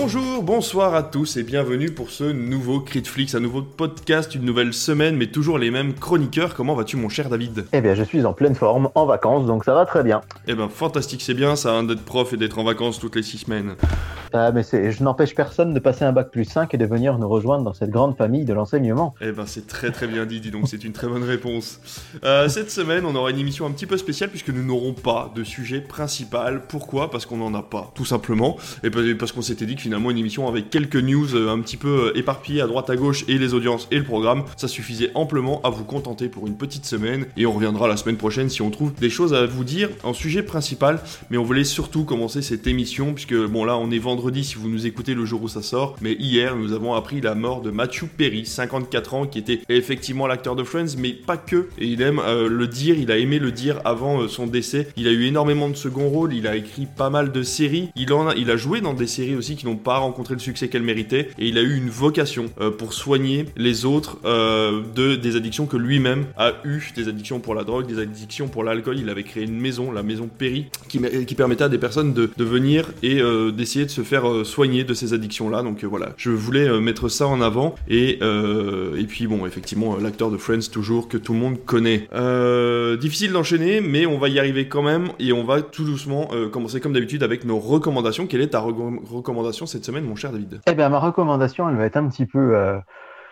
Bonjour, bonsoir à tous et bienvenue pour ce nouveau Critflix, un nouveau podcast, une nouvelle semaine, mais toujours les mêmes chroniqueurs. Comment vas-tu, mon cher David? Eh bien, je suis en pleine forme, en vacances, donc ça va très bien. Eh ben, fantastique, c'est bien ça, hein, d'être prof et d'être en vacances toutes les six semaines. Je n'empêche personne de passer un bac plus 5 et de venir nous rejoindre dans cette grande famille de l'enseignement. Eh ben, c'est très très bien dit, dis donc, c'est une très bonne réponse. Euh, cette semaine, on aura une émission un petit peu spéciale puisque nous n'aurons pas de sujet principal. Pourquoi? Parce qu'on n'en a pas, tout simplement. Et parce qu'on s'était dit que finalement, une émission avec quelques news euh, un petit peu euh, éparpillées à droite à gauche et les audiences et le programme, ça suffisait amplement à vous contenter pour une petite semaine. Et on reviendra la semaine prochaine si on trouve des choses à vous dire en sujet principal. Mais on voulait surtout commencer cette émission puisque, bon, là, on est vendredi si vous nous écoutez le jour où ça sort, mais hier nous avons appris la mort de Matthew Perry, 54 ans, qui était effectivement l'acteur de Friends, mais pas que. Et il aime euh, le dire, il a aimé le dire avant euh, son décès. Il a eu énormément de second rôles, il a écrit pas mal de séries, il, en a, il a joué dans des séries aussi qui n'ont pas rencontré le succès qu'elles méritaient, et il a eu une vocation euh, pour soigner les autres de des addictions que lui-même a eu, des addictions pour la drogue, des addictions pour l'alcool. Il avait créé une maison, la maison Perry, qui, qui permettait à des personnes de, de venir et d'essayer de se faire soigner de ces addictions-là. Donc euh, voilà, je voulais euh, mettre ça en avant. Et, euh, et puis bon, effectivement, l'acteur de Friends, toujours, que tout le monde connaît. difficile d'enchaîner, mais on va y arriver quand même. Et on va tout doucement commencer comme d'habitude avec nos recommandations. Quelle est ta recommandation cette semaine, mon cher David? Eh bien, ma recommandation, elle va être un petit peu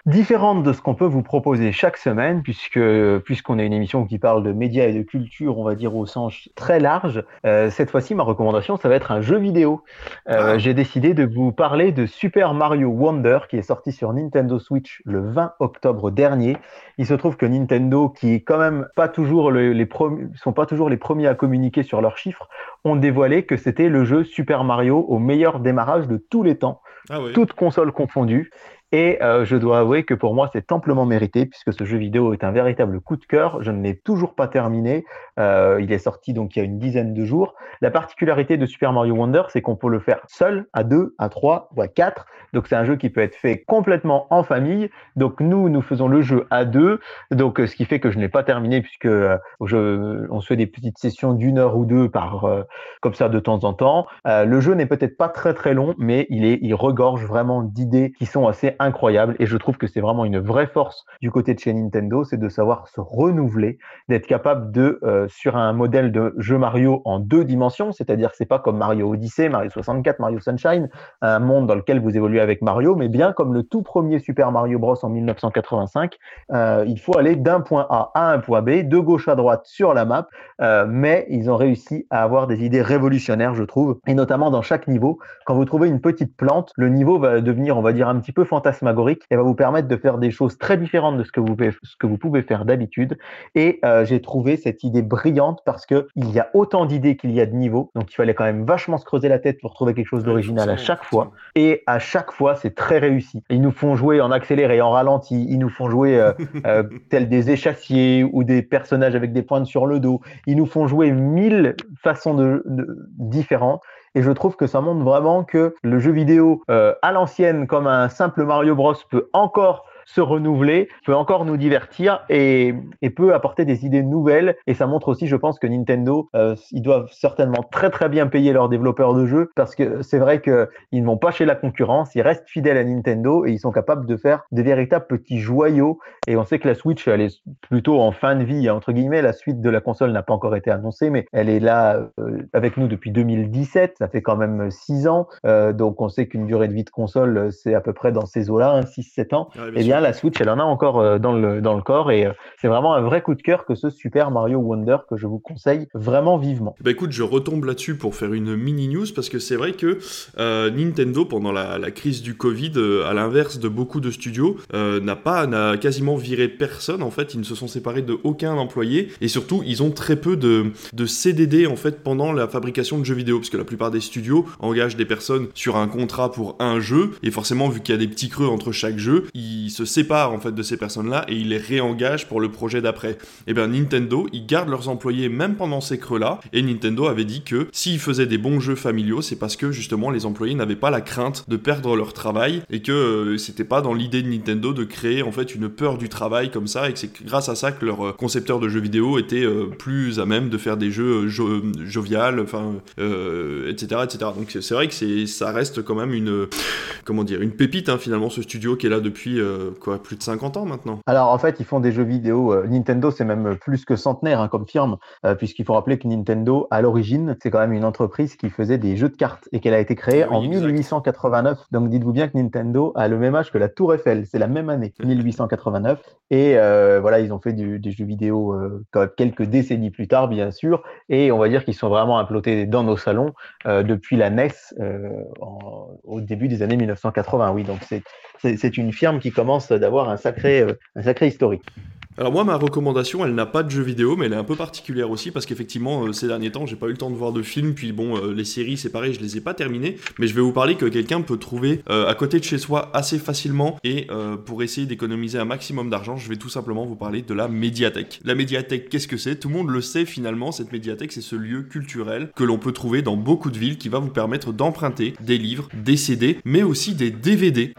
différente de ce qu'on peut vous proposer chaque semaine, puisque puisqu'on a une émission qui parle de médias et de culture, on va dire au sens très large. Euh, cette fois-ci, ma recommandation, ça va être un jeu vidéo. Euh, ah. J'ai décidé de vous parler de Super Mario Wonder, qui est sorti sur Nintendo Switch le 20 octobre dernier. Il se trouve que Nintendo, qui est quand même pas toujours les, les sont pas toujours les premiers à communiquer sur leurs chiffres, ont dévoilé que c'était le jeu Super Mario au meilleur démarrage de tous les temps, ah toutes consoles confondues. Et euh, je dois avouer que pour moi, c'est amplement mérité, puisque ce jeu vidéo est un véritable coup de cœur. Je ne l'ai toujours pas terminé. Euh, il est sorti donc il y a une dizaine de jours. La particularité de Super Mario Wonder, c'est qu'on peut le faire seul, à deux, à trois ou à quatre. Donc c'est un jeu qui peut être fait complètement en famille. Donc nous, nous faisons le jeu à deux. Donc ce qui fait que je ne l'ai pas terminé, puisque euh, je, on se fait des petites sessions d'une heure ou deux par comme ça de temps en temps. le jeu n'est peut-être pas très très long, mais il est, il regorge vraiment d'idées qui sont assez incroyable. Et je trouve que c'est vraiment une vraie force du côté de chez Nintendo, c'est de savoir se renouveler, d'être capable de euh, sur un modèle de jeu Mario en deux dimensions, c'est-à-dire que c'est pas comme Mario Odyssey, Mario 64, Mario Sunshine, un monde dans lequel vous évoluez avec Mario, mais bien comme le tout premier Super Mario Bros. en 1985, euh, il faut aller d'un point A à un point B, de gauche à droite sur la map, euh, mais ils ont réussi à avoir des idées révolutionnaires, je trouve, et notamment dans chaque niveau, quand vous trouvez une petite plante, le niveau va devenir, on va dire, un petit peu fantastique fantasmagorique et va vous permettre de faire des choses très différentes de ce que vous pouvez, ce que vous pouvez faire d'habitude. Et euh, j'ai trouvé cette idée brillante parce que il y a autant d'idées qu'il y a de niveaux, donc il fallait quand même vachement se creuser la tête pour trouver quelque chose d'original à chaque fois. Et à chaque fois, c'est très réussi. Ils nous font jouer en accéléré, en ralenti. Ils nous font jouer euh, euh, tels des échassiers ou des personnages avec des pointes sur le dos. Ils nous font jouer mille façons de, de différentes. Et je trouve que ça montre vraiment que le jeu vidéo euh, à l'ancienne, comme un simple Mario Bros, peut encore se renouveler, peut encore nous divertir et, et, peut apporter des idées nouvelles. Et ça montre aussi, je pense, que Nintendo, euh, ils doivent certainement très très bien payer leurs développeurs de jeux parce que c'est vrai qu'ils ne vont pas chez la concurrence, ils restent fidèles à Nintendo et ils sont capables de faire des véritables petits joyaux. Et on sait que la Switch, elle est plutôt en fin de vie, entre guillemets. La suite de la console n'a pas encore été annoncée, mais elle est là euh, avec nous depuis 2017. Ça fait quand même six ans. Euh, donc on sait qu'une durée de vie de console, c'est à peu près dans ces eaux-là, 6-7 ans. et eh la Switch, elle en a encore euh, dans le, dans le corps et euh, c'est vraiment un vrai coup de cœur que ce Super Mario Wonder que je vous conseille vraiment vivement. Bah écoute, je retombe là-dessus pour faire une mini news parce que c'est vrai que euh, Nintendo, pendant la, crise du Covid, à l'inverse de beaucoup de studios, n'a pas, n'a quasiment viré personne en fait. Ils ne se sont séparés de aucun employé et surtout, ils ont très peu de, de CDD en fait pendant la fabrication de jeux vidéo parce que la plupart des studios engagent des personnes sur un contrat pour un jeu et forcément, vu qu'il y a des petits creux entre chaque jeu, ils se sépare en fait de ces personnes-là et il les réengage pour le projet d'après. Et eh bien Nintendo, ils gardent leurs employés même pendant ces creux-là. Et Nintendo avait dit que s'ils faisaient des bons jeux familiaux, c'est parce que justement les employés n'avaient pas la crainte de perdre leur travail et que euh, c'était pas dans l'idée de Nintendo de créer en fait une peur du travail comme ça et que c'est grâce à ça que leurs euh, concepteurs de jeux vidéo étaient euh, plus à même de faire des jeux jovial, enfin, etc., etc. Donc c'est vrai que ça reste quand même une comment dire une pépite hein, finalement ce studio qui est là depuis quoi plus de 50 ans maintenant. Alors en fait ils font des jeux vidéo. Nintendo c'est même plus que centenaire hein, comme firme puisqu'il faut rappeler que Nintendo à l'origine c'est quand même une entreprise qui faisait des jeux de cartes et qu'elle a été créée en 1889. Donc dites-vous bien que Nintendo a le même âge que la Tour Eiffel, c'est la même année, 1889. Et euh, voilà, ils ont fait des jeux vidéo euh, quelques décennies plus tard, bien sûr. Et on va dire qu'ils sont vraiment implantés dans nos salons euh, depuis la NES au début des années 1980. Oui, donc c'est une firme qui commence d'avoir un sacré, sacré historique. Alors moi, ma recommandation, elle n'a pas de jeu vidéo, mais elle est un peu particulière aussi parce qu'effectivement, euh, ces derniers temps, j'ai pas eu le temps de voir de films. Puis bon, euh, les séries, c'est pareil, je les ai pas terminées. Mais je vais vous parler que quelqu'un peut trouver euh, à côté de chez soi assez facilement. Et pour essayer d'économiser un maximum d'argent, je vais tout simplement vous parler de la médiathèque. La médiathèque, qu'est-ce que c'est? Tout le monde le sait finalement. Cette médiathèque, c'est ce lieu culturel que l'on peut trouver dans beaucoup de villes qui va vous permettre d'emprunter des livres, des CD, mais aussi des DVD.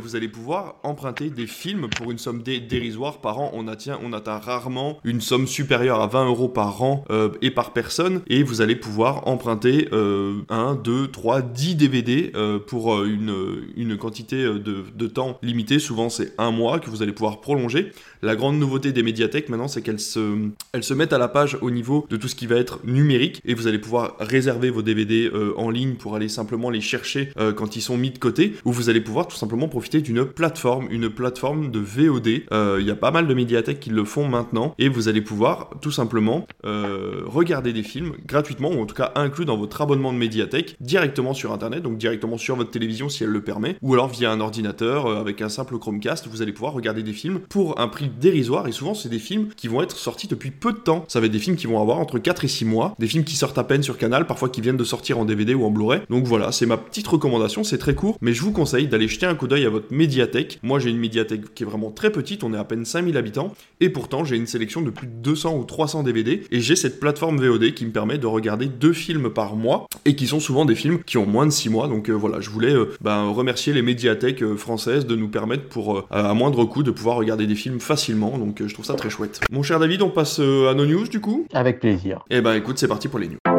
vous allez pouvoir emprunter des films pour une somme dérisoire par an. On a on atteint rarement une somme supérieure à 20 euros par an euh, et par personne, et vous allez pouvoir emprunter 1, 2, 3, 10 DVD pour euh, une, une quantité euh, de, de temps limité, souvent c'est un mois que vous allez pouvoir prolonger. La grande nouveauté des médiathèques maintenant, c'est qu'elles se, elles se mettent à la page au niveau de tout ce qui va être numérique et vous allez pouvoir réserver vos DVD en ligne pour aller simplement les chercher quand ils sont mis de côté ou vous allez pouvoir tout simplement profiter d'une plateforme, une plateforme de VOD. Il y a pas mal de médiathèques qui le font maintenant et vous allez pouvoir tout simplement regarder des films gratuitement ou en tout cas inclus dans votre abonnement de médiathèque directement sur internet, donc directement sur votre télévision si elle le permet ou alors via un ordinateur avec un simple Chromecast, vous allez pouvoir regarder des films pour un prix dérisoire et souvent c'est des films qui vont être sortis depuis peu de temps. Ça va être des films qui vont avoir entre 4 et 6 mois, des films qui sortent à peine sur Canal, parfois qui viennent de sortir en DVD ou en Blu-ray. Donc voilà, c'est ma petite recommandation, c'est très court, mais je vous conseille d'aller jeter un coup d'œil à votre médiathèque. Moi j'ai une médiathèque qui est vraiment très petite, on est à peine 5000 habitants, et pourtant j'ai une sélection de plus de 200 ou 300 DVD, et j'ai cette plateforme VOD qui me permet de regarder deux films par mois, et qui sont souvent des films qui ont moins de 6 mois. Donc euh, voilà, je voulais euh, ben, remercier les médiathèques euh, françaises de nous permettre pour à moindre coût de pouvoir regarder des films facilement. Donc je trouve ça très chouette. Mon cher David, on passe à nos news du coup? Avec plaisir. Eh ben écoute, c'est parti pour les news.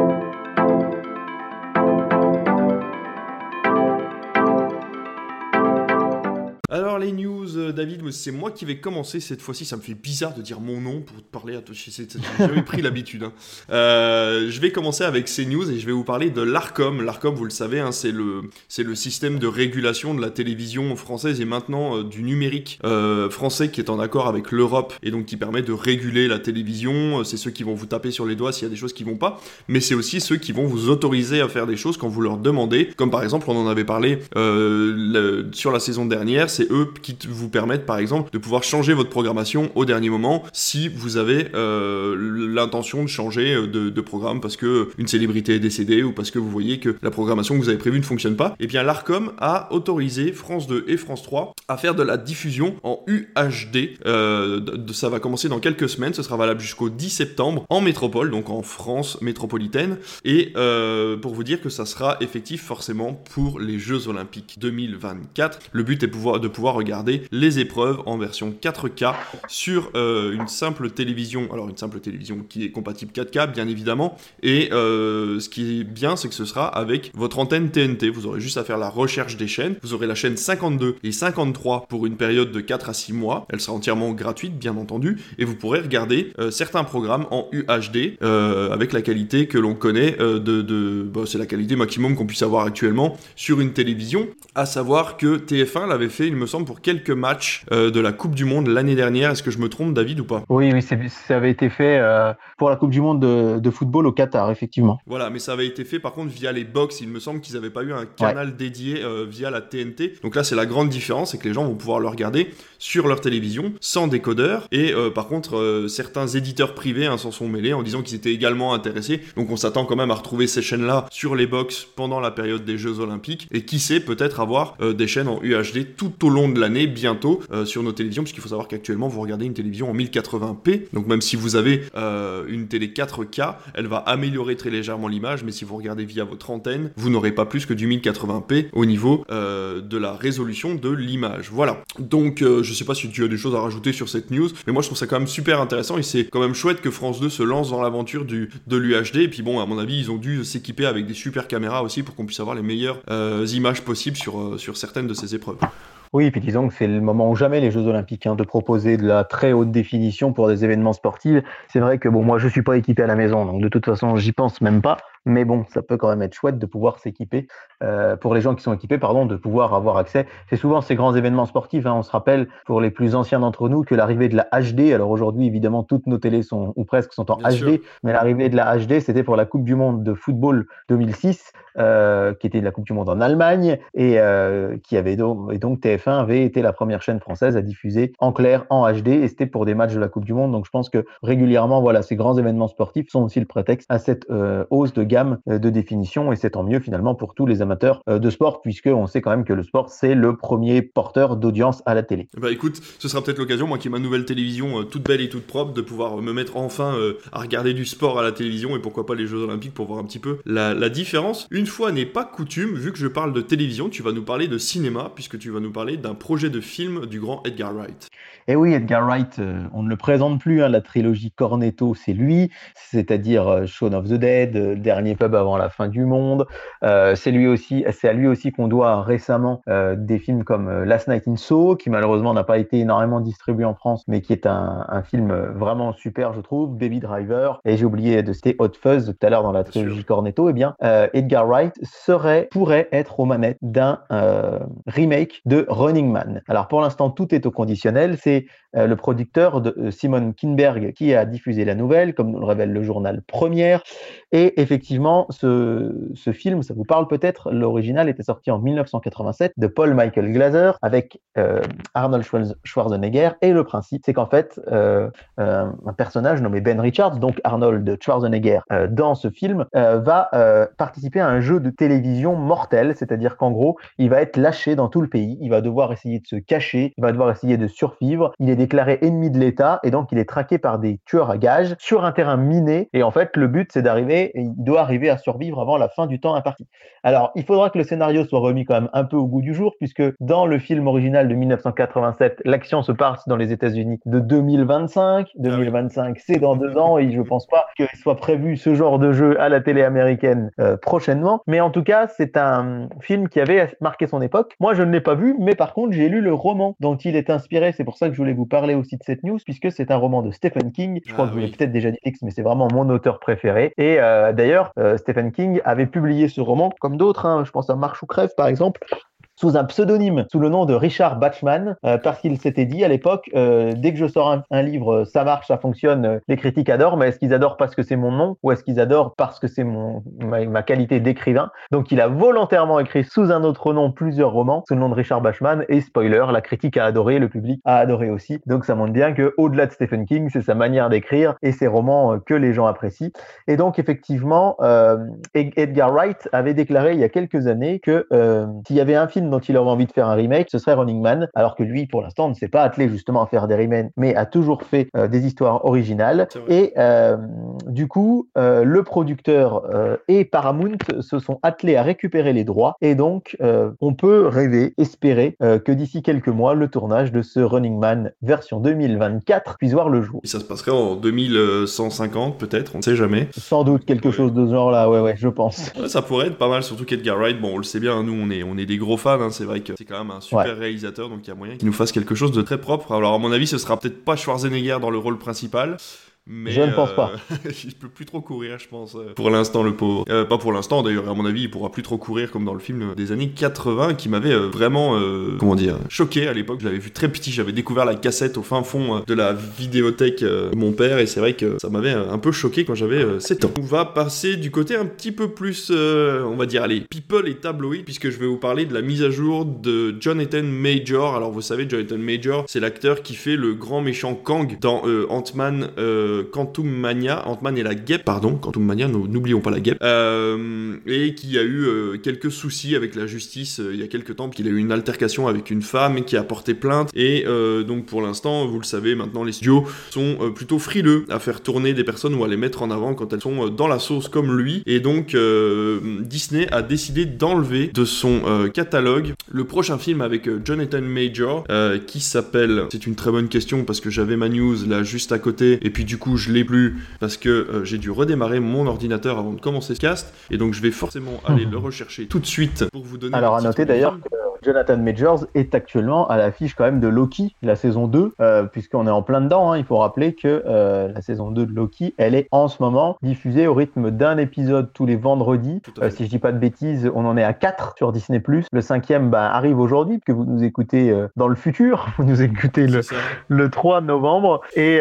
Alors les news, euh, David, c'est moi qui vais commencer cette fois-ci. Ça me fait bizarre de dire mon nom pour te parler à toi. J'ai pris l'habitude. Hein. Euh, je vais commencer avec ces news et je vais vous parler de l'ARCOM. L'ARCOM, vous le savez, hein, c'est le, le système de régulation de la télévision française et maintenant euh, du numérique français qui est en accord avec l'Europe et donc qui permet de réguler la télévision. C'est ceux qui vont vous taper sur les doigts s'il y a des choses qui vont pas, mais c'est aussi ceux qui vont vous autoriser à faire des choses quand vous leur demandez. Comme par exemple, on en avait parlé sur la saison dernière c'est eux qui vous permettent par exemple de pouvoir changer votre programmation au dernier moment si vous avez euh, l'intention de changer euh, de, programme parce que une célébrité est décédée ou parce que vous voyez que la programmation que vous avez prévue ne fonctionne pas. Et eh bien l'Arcom a autorisé France 2 et France 3 à faire de la diffusion en UHD. Euh, ça va commencer dans quelques semaines, ce sera valable jusqu'au 10 septembre en métropole, donc en France métropolitaine. Et pour vous dire que ça sera effectif forcément pour les Jeux Olympiques 2024. Le but est pouvoir, de pouvoir regarder les épreuves en version 4K sur euh, une simple télévision. Alors une simple télévision qui est compatible 4K bien évidemment. Et euh, ce qui est bien c'est que ce sera avec votre antenne TNT. Vous aurez juste à faire la recherche des chaînes. Vous aurez la chaîne 52 et 53 pour une période de 4 à 6 mois. Elle sera entièrement gratuite bien entendu. Et vous pourrez regarder euh, certains programmes en UHD avec la qualité que l'on connaît de... de bah, c'est la qualité maximum qu'on puisse avoir actuellement sur une télévision. À savoir que TF1 l'avait fait une me semble, pour quelques matchs euh, de la Coupe du Monde l'année dernière. Est-ce que je me trompe, David, ou pas? Oui, oui, ça avait été fait euh, pour la Coupe du Monde de, football au Qatar, effectivement. Voilà, mais ça avait été fait par contre via les box. Il me semble qu'ils n'avaient pas eu un canal dédié euh, via la TNT. Donc là, c'est la grande différence, c'est que les gens vont pouvoir le regarder sur leur télévision sans décodeur. Et par contre, certains éditeurs privés hein, s'en sont mêlés en disant qu'ils étaient également intéressés. Donc on s'attend quand même à retrouver ces chaînes-là sur les box pendant la période des Jeux Olympiques. Et qui sait, peut-être avoir des chaînes en UHD tout au au long de l'année, bientôt, sur nos télévisions, puisqu'il faut savoir qu'actuellement, vous regardez une télévision en 1080p. Donc même si vous avez une télé 4K, elle va améliorer très légèrement l'image, mais si vous regardez via votre antenne, vous n'aurez pas plus que du 1080p au niveau de la résolution de l'image. Voilà. Donc je sais pas si tu as des choses à rajouter sur cette news, mais moi je trouve ça quand même super intéressant et c'est quand même chouette que France 2 se lance dans l'aventure du de l'UHD. Et puis bon, à mon avis, ils ont dû s'équiper avec des super caméras aussi pour qu'on puisse avoir les meilleures euh, images possibles sur, euh, sur certaines de ces épreuves. Oui, puis disons que c'est le moment ou jamais les Jeux Olympiques hein, de proposer de la très haute définition pour des événements sportifs. C'est vrai que bon, moi je suis pas équipé à la maison, donc de toute façon j'y pense même pas. Mais bon, ça peut quand même être chouette de pouvoir s'équiper, euh, pour les gens qui sont équipés, pardon, de pouvoir avoir accès. C'est souvent ces grands événements sportifs. Hein, on se rappelle, pour les plus anciens d'entre nous, que l'arrivée de la HD, alors aujourd'hui, évidemment, toutes nos télés sont, ou presque, sont en HD, mais l'arrivée de la HD, c'était pour la Coupe du Monde de football 2006, euh, qui était la Coupe du Monde en Allemagne, et euh, qui avait donc, et donc TF1 avait été la première chaîne française à diffuser en clair, en HD, et c'était pour des matchs de la Coupe du Monde. Donc je pense que régulièrement, voilà, ces grands événements sportifs sont aussi le prétexte à cette hausse de gamme euh, de définition et c'est tant mieux finalement pour tous les amateurs euh, de sport puisque on sait quand même que le sport c'est le premier porteur d'audience à la télé. Bah écoute, ce sera peut-être l'occasion, moi qui ai ma nouvelle télévision euh, toute belle et toute propre, de pouvoir me mettre enfin à regarder du sport à la télévision et pourquoi pas les Jeux Olympiques pour voir un petit peu la, la différence. Une fois n'est pas coutume, vu que je parle de télévision, tu vas nous parler de cinéma puisque tu vas nous parler d'un projet de film du grand Edgar Wright. Et oui, Edgar Wright, on ne le présente plus, hein, la trilogie Cornetto, c'est lui, c'est-à-dire Shaun of the Dead, Dernier pub avant la fin du monde. Euh, c'est lui aussi, c'est à lui aussi qu'on doit récemment euh, des films comme euh, Last Night in Soho, qui malheureusement n'a pas été énormément distribué en France, mais qui est un, un film vraiment super, je trouve. Baby Driver. Et j'ai oublié de citer Hot Fuzz tout à l'heure dans la trilogie Cornetto. Eh bien, Edgar Wright serait, pourrait être aux manettes d'un remake de Running Man. Alors pour l'instant, tout est au conditionnel. C'est le producteur de Simon Kinberg qui a diffusé la nouvelle, comme nous le révèle le journal Première. Et effectivement ce, film, ça vous parle peut-être, l'original était sorti en 1987 de Paul Michael Glaser avec euh, Arnold Schwarzenegger. Et le principe, c'est qu'en fait, euh, euh, un personnage nommé Ben Richards, donc Arnold Schwarzenegger, dans ce film, va participer à un jeu de télévision mortel, c'est-à-dire qu'en gros, il va être lâché dans tout le pays, il va devoir essayer de se cacher, il va devoir essayer de survivre, il est déclaré ennemi de l'État et donc il est traqué par des tueurs à gages sur un terrain miné. Et en fait, le but, c'est d'arriver, il doit arriver à survivre avant la fin du temps imparti. Alors, il faudra que le scénario soit remis quand même un peu au goût du jour, puisque dans le film original de 1987, l'action se passe dans les États-Unis de 2025. 2025, ah c'est dans deux ans, et je pense pas qu'il soit prévu ce genre de jeu à la télé américaine euh, prochainement. Mais en tout cas, c'est un film qui avait marqué son époque. Moi, je ne l'ai pas vu, mais par contre, j'ai lu le roman dont il est inspiré. C'est pour ça que je voulais vous parler aussi de cette news, puisque c'est un roman de Stephen King. Je crois ah que vous l'avez peut-être déjà dit, mais c'est vraiment mon auteur préféré. Et euh, d'ailleurs, euh, Stephen King avait publié ce roman, comme d'autres, hein, je pense à Marche ou Crève par exemple, sous un pseudonyme, sous le nom de Richard Bachman, euh, parce qu'il s'était dit à l'époque, euh, dès que je sors un, livre, ça marche, ça fonctionne, euh, les critiques adorent, mais est-ce qu'ils adorent parce que c'est mon nom ou est-ce qu'ils adorent parce que c'est mon ma, qualité d'écrivain? Donc il a volontairement écrit sous un autre nom plusieurs romans sous le nom de Richard Bachman et spoiler, la critique a adoré, le public a adoré aussi. Donc ça montre bien que au-delà de Stephen King, c'est sa manière d'écrire et ses romans que les gens apprécient. Et donc effectivement, Edgar Wright avait déclaré il y a quelques années que s'il y avait un film dont il aurait envie de faire un remake, ce serait Running Man, alors que lui, pour l'instant, ne s'est pas attelé justement à faire des remakes, mais a toujours fait euh, des histoires originales. Et euh, du coup, euh, le producteur et Paramount se sont attelés à récupérer les droits, et donc on peut rêver, espérer que d'ici quelques mois, le tournage de ce Running Man version 2024 puisse voir le jour. Et ça se passerait en 2150 peut-être, on ne sait jamais. Sans doute quelque chose de ce genre-là, ouais, ouais, je pense. ça pourrait être pas mal, surtout qu'Edgar Wright, bon, on le sait bien, nous on est, on est des gros fans, hein, c'est vrai que c'est quand même un super réalisateur, donc il y a moyen qu'il nous fasse quelque chose de très propre. Alors à mon avis, ce sera peut-être pas Schwarzenegger dans le rôle principal, je ne pense pas. Euh, il peut plus trop courir, je pense. Euh, pour l'instant, le pauvre. Euh, pas pour l'instant, d'ailleurs, à mon avis, il pourra plus trop courir comme dans le film des années 80 qui m'avait vraiment, comment dire, choqué à l'époque. Je l'avais vu très petit, j'avais découvert la cassette au fin fond de la vidéothèque de mon père et c'est vrai que ça m'avait un peu choqué quand j'avais 7 ans. On va passer du côté un petit peu plus, on va dire, allez, people et tabloïd, puisque je vais vous parler de la mise à jour de Jonathan Major. Alors, vous savez, Jonathan Major, c'est l'acteur qui fait le grand méchant Kang dans Ant-Man Quantum Mania, Ant-Man et la guêpe, pardon, Quantum Mania, n'oublions pas la guêpe, et qui a eu quelques soucis avec la justice il y a quelques temps, qu'il a eu une altercation avec une femme qui a porté plainte, et donc pour l'instant, vous le savez, maintenant les studios sont plutôt frileux à faire tourner des personnes ou à les mettre en avant quand elles sont dans la sauce comme lui, et donc Disney a décidé d'enlever de son catalogue le prochain film avec Jonathan Major, qui s'appelle, c'est une très bonne question parce que j'avais ma news là juste à côté et puis du coup je l'ai plus parce que euh, j'ai dû redémarrer mon ordinateur avant de commencer ce cast et donc je vais forcément aller le rechercher tout de suite pour vous donner. Alors à noter d'ailleurs que Jonathan Majors est actuellement à l'affiche quand même de Loki, la saison 2, euh, puisqu'on est en plein dedans. Hein. Il faut rappeler que euh, la saison 2 de Loki, elle est en ce moment diffusée au rythme d'un épisode tous les vendredis. Euh, si je dis pas de bêtises, on en est à 4 sur Disney+. Le cinquième bah, arrive aujourd'hui, que vous nous écoutez dans le futur. Vous nous écoutez le, le 3 novembre. Et,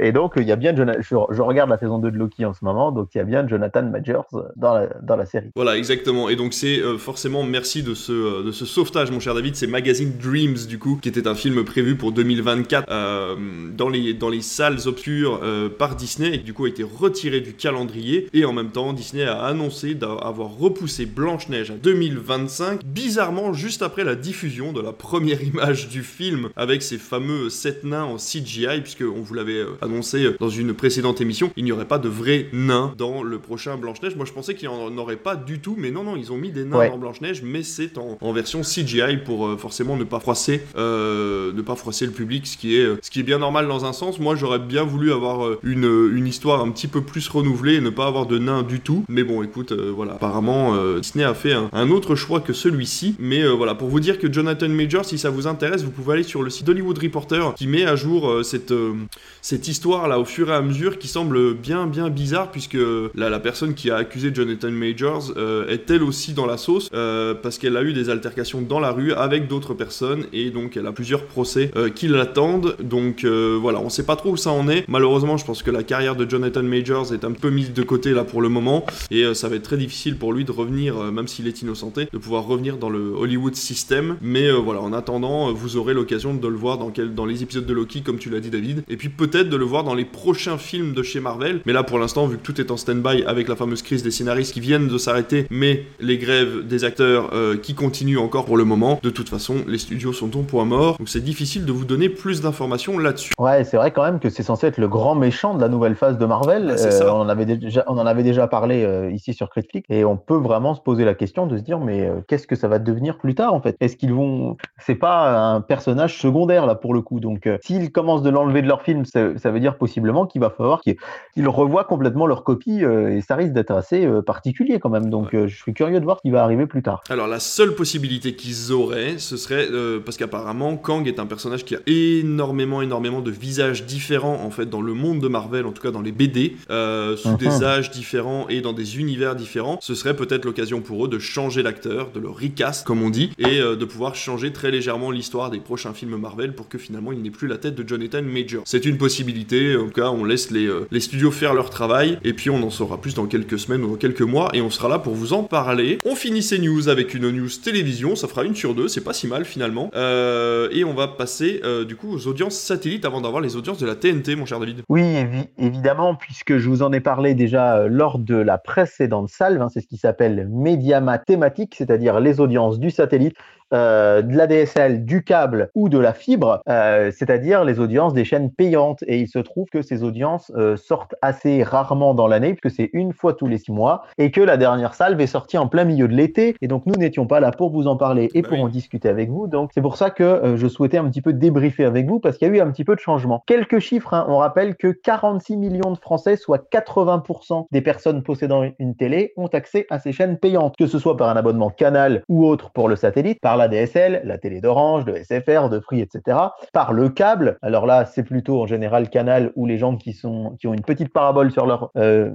et donc, il y a bien Jonathan, je, regarde la saison 2 de Loki en ce moment, donc il y a bien Jonathan Majors dans la, dans la série. Voilà, exactement. Et donc c'est forcément merci de ce, de ce sauvetage mon cher David, c'est Magazine Dreams, du coup, qui était un film prévu pour 2024 euh, dans, les, dans les salles obscures euh, par Disney et du coup, a été retiré du calendrier. Et en même temps, Disney a annoncé d'avoir repoussé Blanche-Neige à 2025, bizarrement, juste après la diffusion de la première image du film avec ces fameux sept nains en CGI, puisque on vous l'avait euh, annoncé dans une précédente émission, il n'y aurait pas de vrais nains dans le prochain Blanche-Neige. Moi, je pensais qu'il n'y en aurait pas du tout, mais non, non, ils ont mis des nains dans Blanche-Neige, mais c'est en, en version CGI CGI pour euh, forcément ne pas froisser, euh, ne pas froisser le public, ce qui est, euh, ce qui est bien normal dans un sens. Moi, j'aurais bien voulu avoir une, une histoire un petit peu plus renouvelée et ne pas avoir de nains du tout. Mais bon, écoute, voilà, apparemment Disney a fait un, autre choix que celui-ci. Mais voilà, pour vous dire que Jonathan Major, si ça vous intéresse, vous pouvez aller sur le site d'Hollywood Reporter qui met à jour cette, cette histoire là au fur et à mesure qui semble bien bien bizarre puisque la, personne qui a accusé Jonathan Majors est elle aussi dans la sauce parce qu'elle a eu des altercations dans la rue avec d'autres personnes et donc elle a plusieurs procès euh, qui l'attendent. Donc euh, voilà, on sait pas trop où ça en est. Malheureusement, je pense que la carrière de Jonathan Majors est un peu mise de côté là pour le moment et euh, ça va être très difficile pour lui de revenir, même s'il est innocenté, de pouvoir revenir dans le Hollywood system. Mais voilà, en attendant, vous aurez l'occasion de le voir dans, quel, dans les épisodes de Loki, comme tu l'as dit, David, et puis peut-être de le voir dans les prochains films de chez Marvel. Mais là, pour l'instant, vu que tout est en stand-by avec la fameuse crise des scénaristes qui viennent de s'arrêter, mais les grèves des acteurs qui continuent encore pour le moment. De toute façon, les studios sont au point mort, donc c'est difficile de vous donner plus d'informations là-dessus. Ouais, c'est vrai quand même que c'est censé être le grand méchant de la nouvelle phase de Marvel. Ah, euh, on, en avait déjà, on en avait déjà parlé euh, ici sur Critique, et on peut vraiment se poser la question de se dire, mais euh, qu'est-ce que ça va devenir plus tard en fait? Est-ce qu'ils vont. C'est pas un personnage secondaire là pour le coup, donc s'ils commencent de l'enlever de leur film, ça, veut dire possiblement qu'il va falloir qu'ils revoient complètement leur copie, et ça risque d'être assez particulier quand même. Donc je suis curieux de voir ce qui va arriver plus tard. Alors la seule possibilité qu'ils auraient, ce serait euh, parce qu'apparemment Kang est un personnage qui a énormément, énormément de visages différents en fait dans le monde de Marvel, en tout cas dans les BD, euh, sous des mhm. âges différents et dans des univers différents. Ce serait peut-être l'occasion pour eux de changer l'acteur, de le recast comme on dit, et euh, de pouvoir changer très légèrement l'histoire des prochains films Marvel pour que finalement il n'ait plus la tête de Jonathan Major. C'est une possibilité. On laisse les, les studios faire leur travail et puis on en saura plus dans quelques semaines ou dans quelques mois et on sera là pour vous en parler. On finit ces news avec une news télévision. Ça fera une sur deux c'est pas si mal finalement. Euh, et on va passer euh, du coup aux audiences satellites avant d'avoir les audiences de la TNT, mon cher David. Oui, évidemment, puisque je vous en ai parlé déjà euh, lors de la précédente salve, hein, c'est ce qui s'appelle média thématique, c'est-à-dire les audiences du satellite euh, de la DSL, du câble ou de la fibre, euh, c'est-à-dire les audiences des chaînes payantes. Et il se trouve que ces audiences euh, sortent assez rarement dans l'année, puisque c'est une fois tous les six mois, et que la dernière salve est sortie en plein milieu de l'été. Et donc nous n'étions pas là pour vous en parler et bah pour en discuter avec vous. Donc c'est pour ça que je souhaitais un petit peu débriefer avec vous, parce qu'il y a eu un petit peu de changement. Quelques chiffres, hein. on rappelle que 46 millions de Français, soit 80% des personnes possédant une télé, ont accès à ces chaînes payantes, que ce soit par un abonnement canal ou autre pour le satellite, par la DSL, la télé d'Orange, de SFR, de Free, etc. Par le câble, alors là, c'est plutôt en général Canal où les gens qui, sont, qui ont une petite parabole sur leur, euh,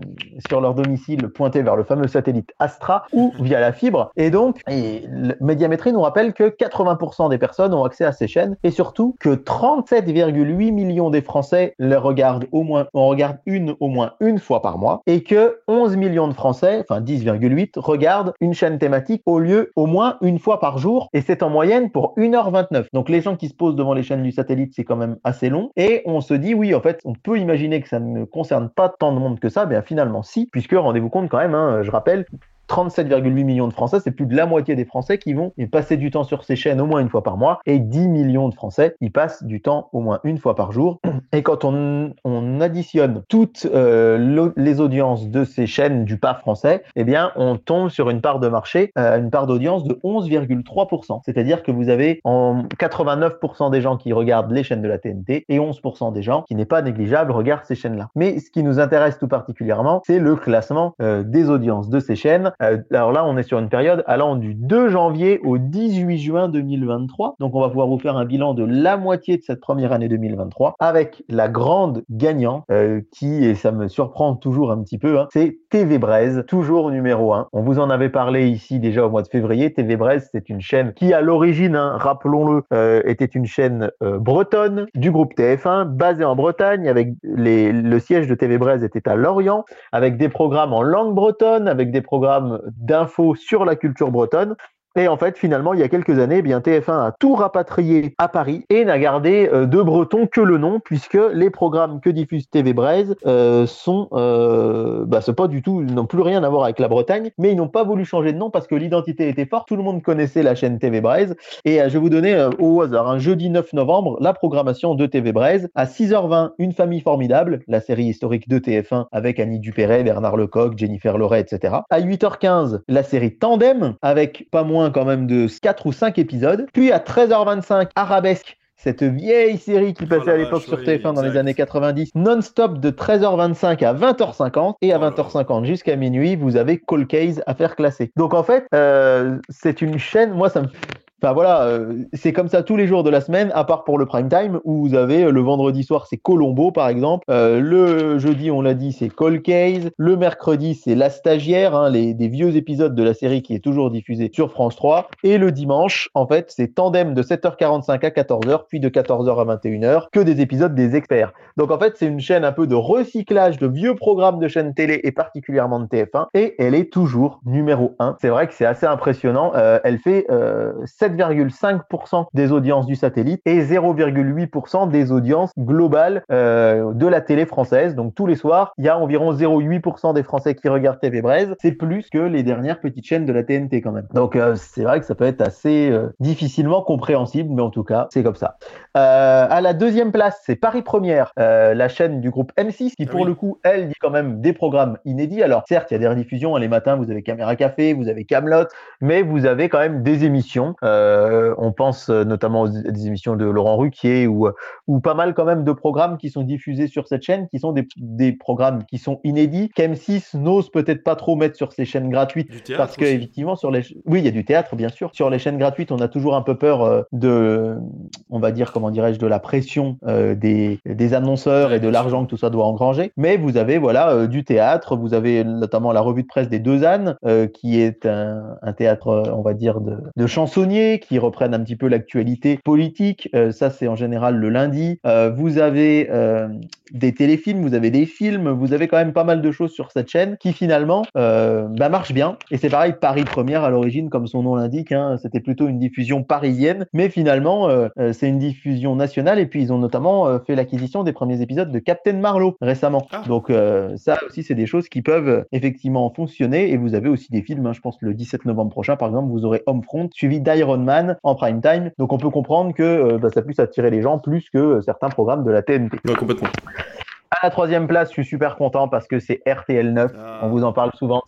sur leur domicile pointé vers le fameux satellite Astra ou via la fibre. Et donc, et Médiamétrie nous rappelle que 80% des personnes ont accès à ces chaînes et surtout que 37,8 millions des Français les regardent au moins, on regarde une au moins une fois par mois et que 11 millions de Français, enfin 10,8, regardent une chaîne thématique au lieu au moins une fois par jour Et c'est en moyenne pour 1h29. Donc les gens qui se posent devant les chaînes du satellite, c'est quand même assez long. Et on se dit, oui, en fait, on peut imaginer que ça ne concerne pas tant de monde que ça. Bien finalement, si, puisque rendez-vous compte quand même, hein, je rappelle, 37,8 millions de Français, c'est plus de la moitié des Français qui vont passer du temps sur ces chaînes au moins une fois par mois, et 10 millions de Français y passent du temps au moins une fois par jour. Et quand on, additionne toutes euh, les audiences de ces chaînes du pas français, eh bien, on tombe sur une part de marché, euh, une part d'audience de 11,3%. C'est-à-dire que vous avez en 89% des gens qui regardent les chaînes de la TNT et 11% des gens qui n'est pas négligeable regardent ces chaînes-là. Mais ce qui nous intéresse tout particulièrement, c'est le classement euh, des audiences de ces chaînes alors là, on est sur une période allant du 2 janvier au 18 juin 2023. Donc on va pouvoir vous faire un bilan de la moitié de cette première année 2023 avec la grande gagnante euh, qui, et ça me surprend toujours un petit peu, hein, c'est TV Braise, toujours numéro 1. On vous en avait parlé ici déjà au mois de février. TV Braise, c'est une chaîne qui à l'origine, hein, rappelons-le, euh, était une chaîne bretonne du groupe TF1, basée en Bretagne, avec le siège de TV Braise était à Lorient, avec des programmes en langue bretonne, avec des programmes d'infos sur la culture bretonne. Et en fait, finalement, il y a quelques années, eh bien TF1 a tout rapatrié à Paris et n'a gardé euh, de Breton que le nom, puisque les programmes que diffuse TV Braise euh, sont, euh, bah, c'est pas du tout, n'ont plus rien à voir avec la Bretagne, mais ils n'ont pas voulu changer de nom parce que l'identité était forte. Tout le monde connaissait la chaîne TV Braise. Et je vais vous donner au hasard, un jeudi 9 novembre, la programmation de TV Braise à 6h20, Une famille formidable, la série historique de TF1 avec Annie Dupéret, Bernard Lecoq, Jennifer Loret, etc. À 8h15, la série Tandem avec pas moins quand même de 4 ou 5 épisodes. Puis à 13h25, Arabesque cette vieille série qui passait oh à l'époque sur TF1 dans les années 90, non-stop de 13h25 à 20h50 et à 20h50 jusqu'à minuit, vous avez Call Case à faire classer. Donc en fait, euh, c'est une chaîne, moi ça me Enfin voilà, euh, c'est comme ça tous les jours de la semaine, à part pour le prime time, où vous avez euh, le vendredi soir, c'est Colombo par exemple. Euh, le jeudi, on l'a dit, c'est Call Case. Le mercredi, c'est La Stagiaire, hein, les, des vieux épisodes de la série qui est toujours diffusée sur France 3. Et le dimanche, en fait, c'est Tandem de 7h45 à 14h, puis de 14h à 21h, que des épisodes des experts. Donc en fait, c'est une chaîne un peu de recyclage de vieux programmes de chaînes télé et particulièrement de TF1. Et elle est toujours numéro 1. C'est vrai que c'est assez impressionnant. elle fait 7 7,5% des audiences du satellite et 0,8% des audiences globales euh, de la télé française. Donc tous les soirs, il y a environ 0,8% des Français qui regardent TV Braise. C'est plus que les dernières petites chaînes de la TNT quand même. Donc euh, c'est vrai que ça peut être assez euh, difficilement compréhensible, mais en tout cas, c'est comme ça. à la deuxième place, c'est Paris Première, la chaîne du groupe M6 qui pour le coup, elle dit quand même des programmes inédits. Alors certes, il y a des rediffusions. Hein, les matins, vous avez Caméra Café, vous avez Camelot, mais vous avez quand même des émissions. Euh, on pense euh, notamment aux des émissions de Laurent Ruquier ou, euh, ou pas mal quand même de programmes qui sont diffusés sur cette chaîne, qui sont des, des programmes qui sont inédits, qu'M6 n'ose peut-être pas trop mettre sur ces chaînes gratuites, parce que effectivement sur les, oui il y a du théâtre bien sûr, sur les chaînes gratuites on a toujours un peu peur de, on va dire comment dirais-je, de la pression des, des annonceurs et de l'argent que tout ça doit engranger, mais vous avez voilà du théâtre, vous avez notamment la revue de presse des Deux Ânes, qui est un, un, théâtre on va dire de, de chansonniers qui reprennent un petit peu l'actualité politique. Euh, ça, c'est en général le lundi. Euh, vous avez euh, des téléfilms, vous avez des films, vous avez quand même pas mal de choses sur cette chaîne qui finalement bah, marchent bien. Et c'est pareil, Paris Première à l'origine, comme son nom l'indique, hein, c'était plutôt une diffusion parisienne, mais finalement, c'est une diffusion nationale. Et puis, ils ont notamment fait l'acquisition des premiers épisodes de Captain Marlowe récemment. Ah. Donc, ça aussi, c'est des choses qui peuvent effectivement fonctionner. Et vous avez aussi des films, hein, je pense le 17 novembre prochain, par exemple, vous aurez Homefront, suivi d'Iron Man, en prime time. Donc on peut comprendre que euh, bah, ça puisse attirer les gens plus que euh, certains programmes de la TNT. À la troisième place, je suis super content parce que c'est RTL 9. Ah. On vous en parle souvent.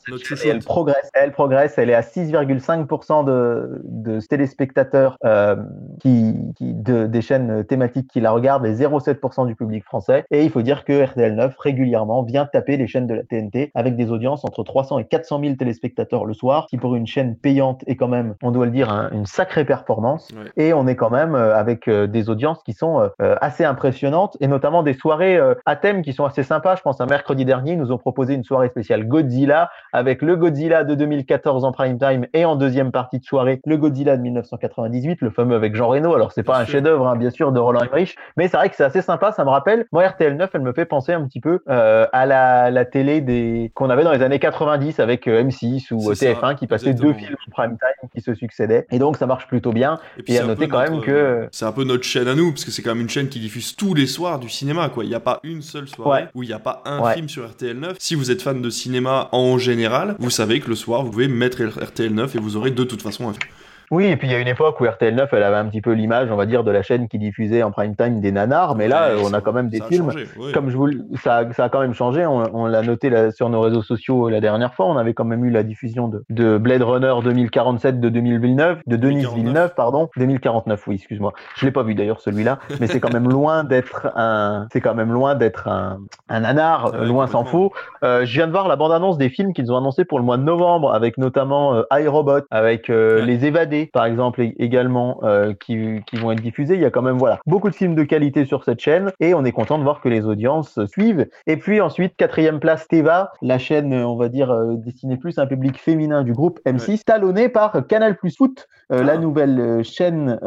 elle progresse. Elle progresse. Elle est à 6,5% de, de, téléspectateurs euh, qui, qui de, des chaînes thématiques qui la regardent et 0,7% du public français. Et il faut dire que RTL 9 régulièrement vient taper les chaînes de la TNT avec des audiences entre 300 et 400 000 téléspectateurs le soir, qui pour une chaîne payante est quand même, on doit le dire, une sacrée performance. Et on est quand même euh, avec euh, des audiences qui sont euh, assez impressionnantes et notamment des soirées à thème deuxièmes qui sont assez sympas. Je pense un mercredi dernier, ils nous ont proposé une soirée spéciale Godzilla avec le Godzilla de 2014 en prime time et en deuxième partie de soirée le Godzilla de 1998, le fameux avec Jean Reno. Alors c'est pas un chef-d'œuvre hein, bien sûr de Roland Emmerich, mais c'est vrai que c'est assez sympa. Ça me rappelle, moi RTL 9, elle me fait penser un petit peu euh, à la, la télé des qu'on avait dans les années 90 avec euh, M6 ou TF1 qui passait deux films en prime time qui se succédaient. Et donc ça marche plutôt bien. Et, et à noter quand même que c'est un peu notre chaîne à nous parce que c'est quand même une chaîne qui diffuse tous les soirs du cinéma. Quoi, il n'y a pas une seule soirée où il n'y a pas un film sur RTL 9. Si vous êtes fan de cinéma en général, vous savez que le soir vous pouvez mettre RTL 9 et vous aurez de toute façon un film. Oui, et puis il y a une époque où RTL 9, elle avait un petit peu l'image, on va dire, de la chaîne qui diffusait en prime time des nanars, mais là, on a quand même des films. Comme je vous, ça, ça a quand même changé. On, l'a noté là, sur nos réseaux sociaux la dernière fois. On avait quand même eu la diffusion de, de Blade Runner 2047 de 2009, de Denis Villeneuve, pardon, 2049. Oui, excuse-moi. Je l'ai pas vu d'ailleurs celui-là, mais c'est quand même loin d'être un, c'est quand même loin d'être un, un nanar, loin s'en faut. Euh, je viens de voir la bande-annonce des films qu'ils ont annoncé pour le mois de novembre, avec notamment euh, iRobot, avec euh, Les Évadés par exemple, également, euh, qui, qui, vont être diffusés. Il y a quand même voilà beaucoup de films de qualité sur cette chaîne et on est content de voir que les audiences suivent. Et puis ensuite, quatrième place, Teva, la chaîne, on va dire, euh, destinée plus à un public féminin du groupe M6, talonnée par Canal Plus Foot, euh, la ah. nouvelle chaîne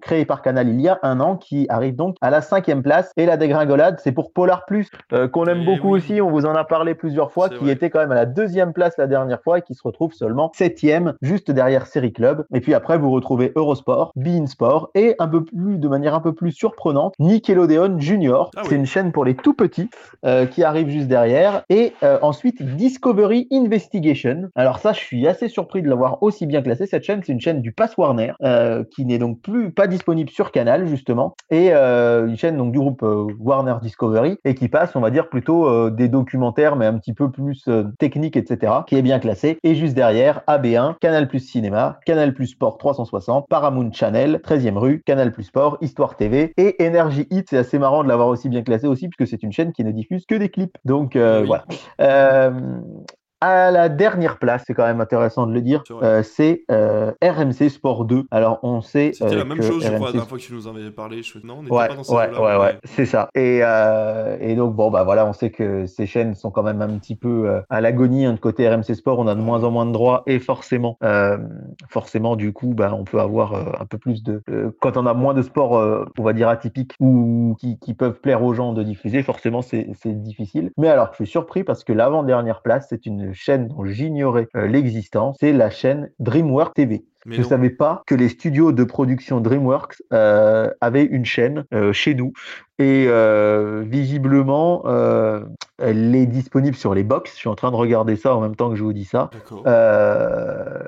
créée par Canal il y a un an, qui arrive donc à la cinquième place. Et la dégringolade, c'est pour Polar Plus, qu'on aime eh beaucoup aussi, on vous en a parlé plusieurs fois, qui était quand même à la deuxième place la dernière fois et qui se retrouve seulement septième, juste derrière Série Club. Et puis après, vous retrouvez Eurosport, Bein Sport et un peu plus, de manière un peu plus surprenante, Nickelodeon Junior. Ah c'est une chaîne pour les tout petits euh, qui arrive juste derrière. Et euh, ensuite, Discovery Investigation. Alors ça, je suis assez surpris de l'avoir aussi bien classé. Cette chaîne, c'est une chaîne du Pass Warner euh, qui n'est donc plus pas disponible sur Canal justement et une chaîne donc du groupe Warner Discovery et qui passe, on va dire plutôt des documentaires mais un petit peu plus techniques, etc. Qui est bien classé. Et juste derrière, AB1, Canal Plus Cinéma, Canal Canal Plus Sport 360, Paramount Channel, 13e rue, Canal Plus Sport, Histoire TV et Energy Hit. C'est assez marrant de l'avoir aussi bien classé aussi puisque c'est une chaîne qui ne diffuse que des clips. Donc euh, voilà. Euh, à la dernière place, c'est quand même intéressant de le dire, c'est euh, euh RMC Sport 2. Alors on sait. C'était la euh, même chose, je crois, la dernière fois que tu nous en avais parlé. Je... Non, on n'était ouais, pas dans ouais, ouais, ouais, c'est ça. Et, euh, et donc bon bah voilà, on sait que ces chaînes sont quand même un petit peu à l'agonie. Hein, de côté RMC Sport, on a de moins en moins de droits et forcément, forcément du coup, bah on peut avoir un peu plus de. quand on a moins de sports, on va dire atypiques ou qui, qui peuvent plaire aux gens de diffuser, forcément c'est difficile. Mais alors, je suis surpris parce que l'avant dernière place, c'est une chaîne dont j'ignorais euh, l'existence, c'est la chaîne DreamWorks TV. Je ne savais pas que les studios de production DreamWorks euh, avaient une chaîne euh, chez nous et euh, visiblement, euh, elle est disponible sur les box. Je suis en train de regarder ça en même temps que je vous dis ça. Euh,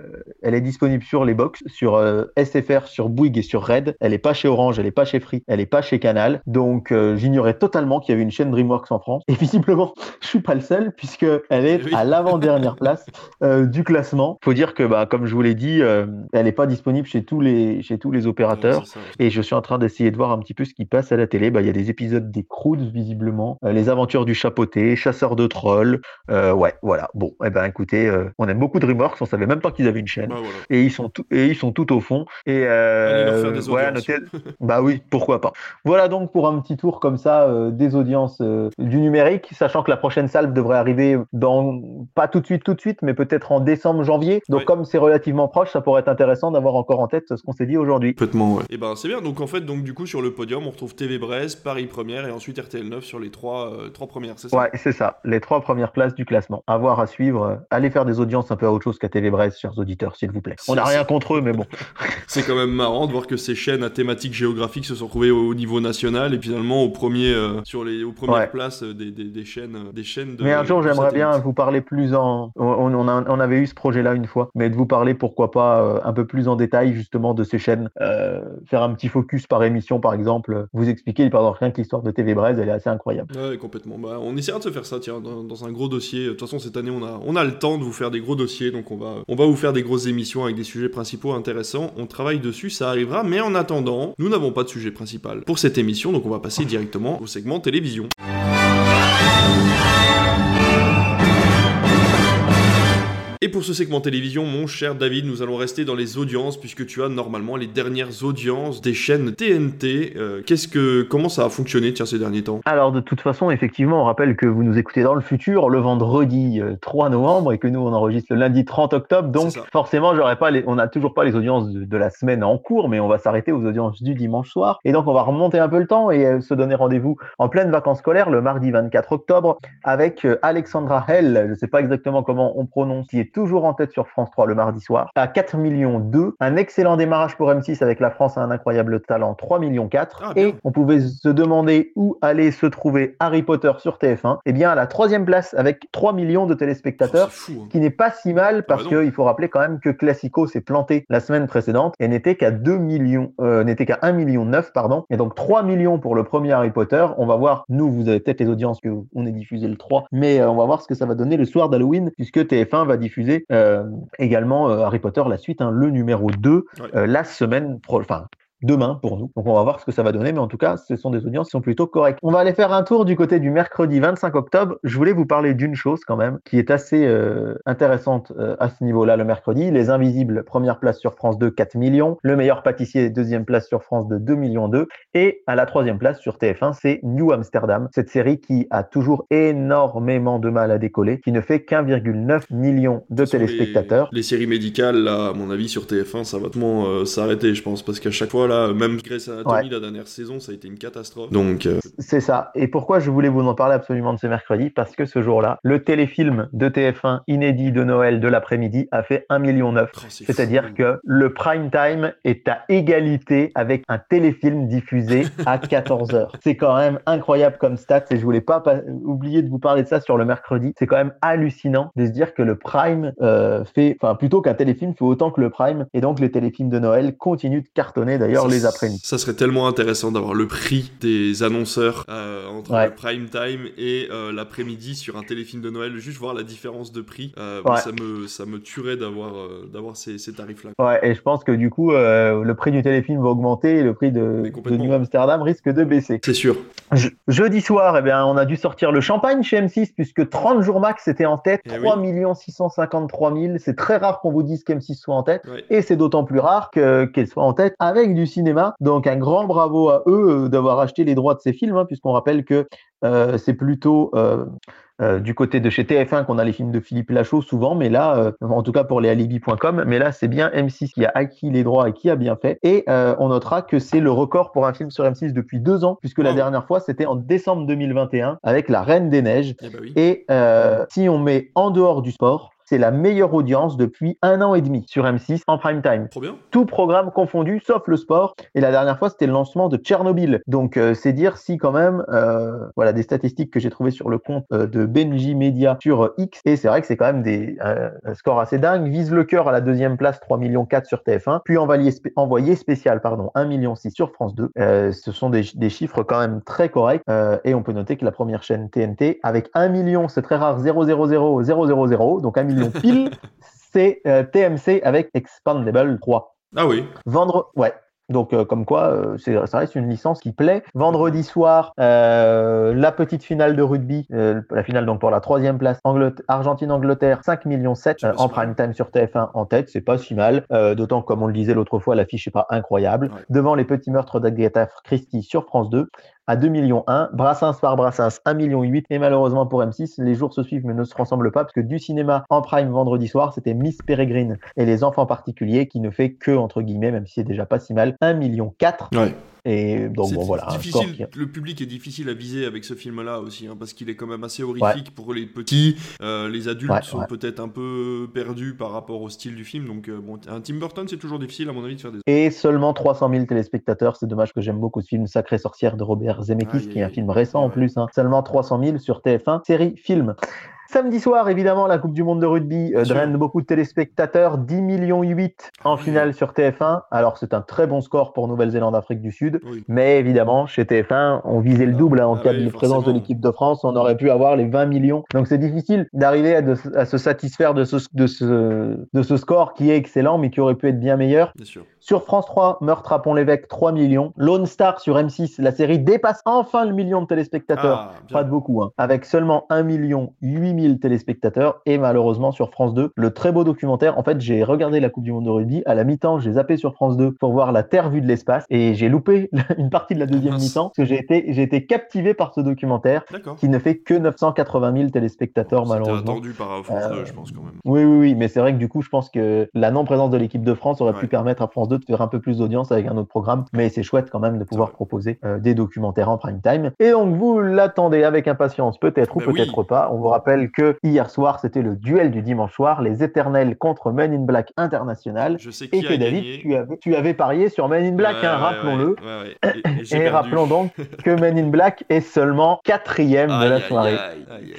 elle est disponible sur les box, sur euh, SFR, sur Bouygues et sur Red. Elle n'est pas chez Orange, elle n'est pas chez Free, elle n'est pas chez Canal. Donc euh, j'ignorais totalement qu'il y avait une chaîne DreamWorks en France. Et visiblement, je suis pas le seul puisque elle est à l'avant-dernière place du classement. Faut dire que, bah, comme je vous l'ai dit, elle n'est pas disponible chez tous les chez tous les opérateurs. et je suis en train d'essayer de voir un petit peu ce qui passe à la télé. Bah, il y a des épisodes des Croods, visiblement, euh, les aventures du chapeauté, chasseur de trolls. Euh, ouais, voilà. Bon, eh ben écoutez, euh, on aime beaucoup DreamWorks, on savait même pas qu'ils avaient une chaîne. Bah, et ils sont tout, et ils sont tout au fond. Et ouais, bah oui, pourquoi pas. Voilà donc pour un petit tour comme ça des audiences du numérique, sachant que la prochaine salle devrait arriver dans pas tout de suite, tout de suite, mais peut-être en décembre, janvier. Donc comme c'est relativement proche, ça pourrait être intéressant d'avoir encore en tête ce qu'on s'est dit aujourd'hui. Complètement, ouais. Et eh ben c'est bien. Donc en fait, donc du coup sur le podium, on retrouve TV Brest, Paris première et ensuite RTL 9 sur les trois, euh, trois premières, c'est ça? Ouais, c'est ça, les trois premières places du classement. Avoir à suivre, allez faire des audiences un peu à autre chose qu'à TV Brest, chers auditeurs, s'il vous plaît. On n'a rien contre eux, mais bon. c'est quand même marrant de voir que ces chaînes à thématique géographique se sont retrouvées au niveau national et finalement au premier, euh, sur les, aux premières places euh, des, des, chaînes, des chaînes de. Mais un jour, j'aimerais bien vous parler plus en. On, on, on, avait eu ce projet-là une fois, mais de vous parler pourquoi pas un peu plus en détail justement de ces chaînes, faire un petit focus par émission par exemple, vous expliquer, pardon, rien que l'histoire de TV Braise, elle est assez incroyable. Ouais, complètement. Bah, on essaiera de se faire ça, tiens, dans, un gros dossier. De toute façon, cette année, on a, on a le temps de vous faire des gros dossiers, donc on va, on va vous faire des grosses émissions avec des sujets principaux intéressants. On travaille dessus, ça arrivera, mais en attendant, nous n'avons pas de sujet principal pour cette émission, donc on va passer directement au segment télévision. Et pour ce segment télévision, mon cher David, nous allons rester dans les audiences puisque tu as normalement les dernières audiences des chaînes TNT. Euh, qu'est-ce que, comment ça a fonctionné tiens, ces derniers temps? Alors de toute façon, effectivement, on rappelle que vous nous écoutez dans le futur, le vendredi 3 euh, novembre et que nous on enregistre le lundi 30 octobre. Donc forcément, j'aurais pas les, on n'a toujours pas les audiences de, la semaine en cours, mais on va s'arrêter aux audiences du dimanche soir. Et donc on va remonter un peu le temps et euh, se donner rendez-vous en pleine vacances scolaires le mardi 24 octobre avec Alexandra Hell. Je ne sais pas exactement comment on prononce, qui est toujours en tête sur France 3 le mardi soir à 4 millions 2. Un excellent démarrage pour M6 avec La France a un incroyable talent 3 millions 4. Ah, et on pouvait se demander où allait se trouver Harry Potter sur TF1. Eh bien, à la troisième place avec 3 millions de téléspectateurs, oh, hein. qui n'est pas si mal ah, parce qu'il faut rappeler quand même que Classico s'est planté la semaine précédente et n'était qu'à 2 millions, euh, n'était qu'à 1 million 9, pardon. Et donc 3 millions pour le premier Harry Potter. On va voir, nous, vous avez peut-être les audiences que on est diffusé le 3, mais euh, on va voir ce que ça va donner le soir d'Halloween puisque TF1 va diffuser euh, également Harry Potter la suite, hein, le numéro 2, la semaine, enfin demain pour nous. Donc on va voir ce que ça va donner, mais en tout cas, ce sont des audiences qui sont plutôt correctes. On va aller faire un tour du côté du mercredi 25 octobre. Je voulais vous parler d'une chose quand même qui est assez euh, intéressante euh, à ce niveau-là le mercredi. Les Invisibles, première place sur France 2, 4 millions. Le meilleur pâtissier, deuxième place sur France 2, 2 millions 2. Et à la troisième place sur TF1, c'est New Amsterdam, cette série qui a toujours énormément de mal à décoller, qui ne fait qu'1,9 million de téléspectateurs. Les, séries médicales, là, à mon avis, sur TF1, ça va vraiment euh, s'arrêter, je pense, parce qu'à chaque fois, même Grey's Anatomy, la dernière saison, ça a été une catastrophe. Donc, euh, C'est ça. Et pourquoi je voulais vous en parler absolument de ce mercredi? Parce que ce jour-là, le téléfilm de TF1 inédit de Noël de l'après-midi a fait 1,9 million. C'est-à-dire que le prime time est à égalité avec un téléfilm diffusé à 14h. C'est quand même incroyable comme stat et je voulais pas oublier de vous parler de ça sur le mercredi. C'est quand même hallucinant de se dire que le prime euh, fait, enfin plutôt qu'un téléfilm fait autant que le prime et donc les téléfilms de Noël continuent de cartonner d'ailleurs les après-midi. Ça serait tellement intéressant d'avoir le prix des annonceurs euh, entre le prime time et euh, l'après-midi sur un téléfilm de Noël, juste voir la différence de prix. Euh, ça, me, ça me tuerait d'avoir d'avoir ces, ces tarifs-là. Ouais, et je pense que du coup, le prix du téléfilm va augmenter et le prix de, de New Amsterdam risque de baisser. C'est sûr. jeudi soir, eh bien, on a dû sortir le champagne chez M6 puisque 30 jours max était en tête, 3 653 000. C'est très rare qu'on vous dise qu'M6 soit en tête et c'est d'autant plus rare qu'elle soit en tête avec du cinéma. Donc un grand bravo à eux euh, d'avoir acheté les droits de ces films, hein, puisqu'on rappelle que euh, c'est plutôt euh, du côté de chez TF1 qu'on a les films de Philippe Lachaud souvent, mais là, en tout cas pour les alibi.com, mais là c'est bien M6 qui a acquis les droits et qui a bien fait. Et on notera que c'est le record pour un film sur M6 depuis deux ans, puisque la dernière fois c'était en décembre 2021 avec La Reine des Neiges. Eh ben et si on met en dehors du sport, c'est la meilleure audience depuis un an et demi sur M6 en prime time. Tout programme confondu, sauf le sport. Et la dernière fois, c'était le lancement de Tchernobyl. Donc, euh, c'est dire si quand même, euh, voilà, des statistiques que j'ai trouvées sur le compte euh, de Benji Media sur X. Et c'est vrai que c'est quand même des scores assez dingues. Vise le cœur à la deuxième place, 3 millions 4 sur TF1. Puis envoyé, envoyé spécial, pardon, 1 million 6 sur France 2. ce sont des, des, chiffres quand même très corrects. et on peut noter que la première chaîne TNT, avec 1 million, c'est très rare, 000 000, donc 1 million pile, c'est euh, TMC avec Expandable 3. Ah oui. Vendre, ouais. Donc, euh, comme quoi, euh, ça reste une licence qui plaît. Vendredi soir, la petite finale de rugby, la finale donc pour la troisième place, Argentine-Angleterre, 5 millions 7 en prime time sur TF1 en tête, c'est pas si mal. D'autant que, comme on le disait l'autre fois, l'affiche est pas incroyable. Devant les petits meurtres d'Agatha Christie sur France 2, à 2 millions 1, Brassens par Brassens 1 million 8 et malheureusement pour M6 les jours se suivent mais ne se ressemblent pas parce que du cinéma en prime vendredi soir c'était Miss Peregrine et les enfants particuliers qui ne fait que entre guillemets même si c'est déjà pas si mal 1 million 4 et donc bon voilà. Le public est difficile à viser avec ce film-là aussi, hein, parce qu'il est quand même assez horrifique pour les petits. Euh, les adultes sont peut-être un peu perdus par rapport au style du film. Donc euh, bon, un Tim Burton, c'est toujours difficile à mon avis de faire des. Et seulement 300 000 téléspectateurs. C'est dommage que j'aime beaucoup ce film Sacré sorcière de Robert Zemeckis, qui est un film récent en plus. Hein. Seulement 300 000 sur TF1, série film. Samedi soir, évidemment, la Coupe du Monde de rugby euh, draine beaucoup de téléspectateurs, 10 millions 8 en finale sur TF1. Alors c'est un très bon score pour Nouvelle-Zélande, Afrique du Sud, mais évidemment chez TF1, on visait le double hein, en ah cas de présence de l'équipe de France, on aurait pu avoir les 20 millions. Donc c'est difficile d'arriver à, se satisfaire de ce, de, ce, de ce score qui est excellent, mais qui aurait pu être bien meilleur. Sur France 3, Meurtre à Pont-l'Évêque, 3 millions. Lone Star sur M6, la série dépasse enfin le million de téléspectateurs. Ah, Pas de beaucoup, hein. avec seulement 1 million 8000 téléspectateurs. Et malheureusement, sur France 2, le très beau documentaire. En fait, j'ai regardé la Coupe du Monde de rugby. À la mi-temps, j'ai zappé sur France 2 pour voir la Terre vue de l'espace. Et j'ai loupé une partie de la deuxième mi-temps. Parce que j'ai été, j'ai été captivé par ce documentaire D'accord. qui ne fait que 980 000 téléspectateurs, malheureusement. attendu par France Euh, 2, je pense quand même. Oui, oui, oui, mais c'est vrai que du coup, je pense que la non-présence de l'équipe de France aurait Ouais. pu permettre à France 2 de faire un peu plus d'audience avec un autre programme, mais c'est chouette quand même de pouvoir proposer euh, des documentaires en prime time. Et donc, vous l'attendez avec impatience, peut-être ou Ben oui. peut-être pas. On vous rappelle que hier soir, c'était le duel du dimanche soir, les éternels contre Men in Black International. Je sais Et qui que a David, gagné. tu avais, tu avais parié sur Men in Black, Ouais, hein, ouais, rappelons-le. ouais. Et, et Et rappelons donc que Men in Black est seulement quatrième de la soirée.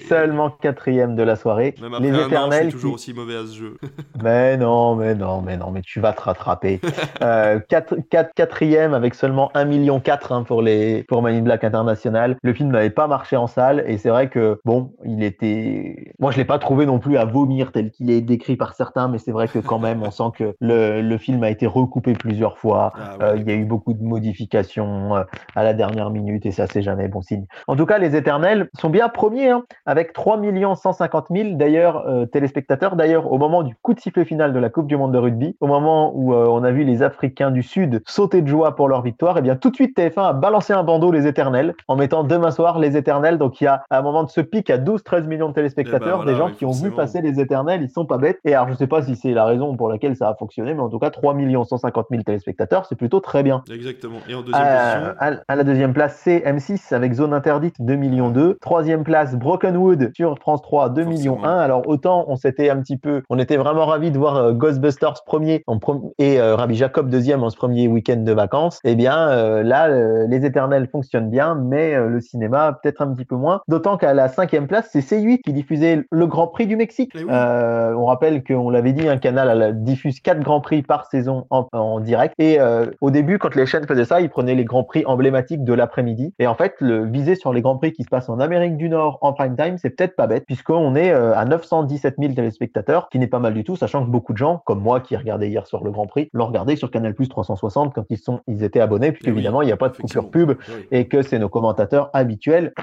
Seulement quatrième de la soirée. Même après les un an, je éternels suis toujours qui- aussi mauvais à ce jeu. Mais non, mais non, mais non, mais tu vas te rattraper. Euh, quatre- quatre- quatrième avec seulement 1 million 4 hein, pour les pour Man in Black International. Le film n'avait pas marché en salle et c'est vrai que bon, il était. Moi, je l'ai pas trouvé non plus à vomir tel qu'il est décrit par certains, mais c'est vrai que quand même, on sent que le, le film a été recoupé plusieurs fois. Ah, ouais, Euh, il y a eu beaucoup de modifications euh, à la dernière minute et ça, c'est jamais bon signe. En tout cas, les Éternels sont bien premiers hein, avec 3 150 000 d'ailleurs euh, téléspectateurs. D'ailleurs, au moment du coup de sifflet final de la Coupe du Monde de rugby, au moment où euh, on a vu les Africains du Sud sauter de joie pour leur victoire, et bien tout de suite TF1 a balancé un bandeau les Éternels en mettant demain soir les Éternels. Donc il y a à un moment de ce pic à 12-13 millions de téléspectateurs, Eh ben voilà, des gens oui, qui ont vu passer les Éternels, ils sont pas bêtes. Et alors je sais pas si c'est la raison pour laquelle ça a fonctionné, mais en tout cas 3 150 000 téléspectateurs, c'est plutôt très bien. Exactement. Et en deuxième Euh, position, à, la deuxième place, c'est M6 avec Zone Interdite 2 millions 2. Troisième place, Brokenwood sur France 3 2 millions Forcément. 1. Alors autant on s'était un petit peu, on était vraiment ravis de voir euh, Ghostbusters premier en prom- et euh, Rabbi Jacob deuxième en ce premier week-end de vacances. Eh bien euh, là, euh, les Éternels fonctionnent bien, mais euh, le cinéma peut-être un petit peu moins. D'autant qu'à la cinquième place, c'est C8 qui diffusait le Grand Prix du Mexique. Oui. On rappelle qu'on l'avait dit, un canal diffuse quatre Grands Prix par saison en, en direct. Et au début, quand les chaînes faisaient ça, ils prenaient les Grands Prix emblématiques de l'après-midi. Et en fait, le viser sur les Grands Prix qui se passent en Amérique du Nord en prime time, c'est peut-être pas bête, puisqu'on est à 917 000 téléspectateurs, qui n'est pas mal du tout, sachant que beaucoup de gens, comme moi qui regardais hier sur le Grand Prix, l'ont regardé sur Canal Plus 360 quand ils sont, ils étaient abonnés, puisque Eh oui, évidemment, il n'y a pas de coupure pub Oui. et que c'est nos commentateurs habituels.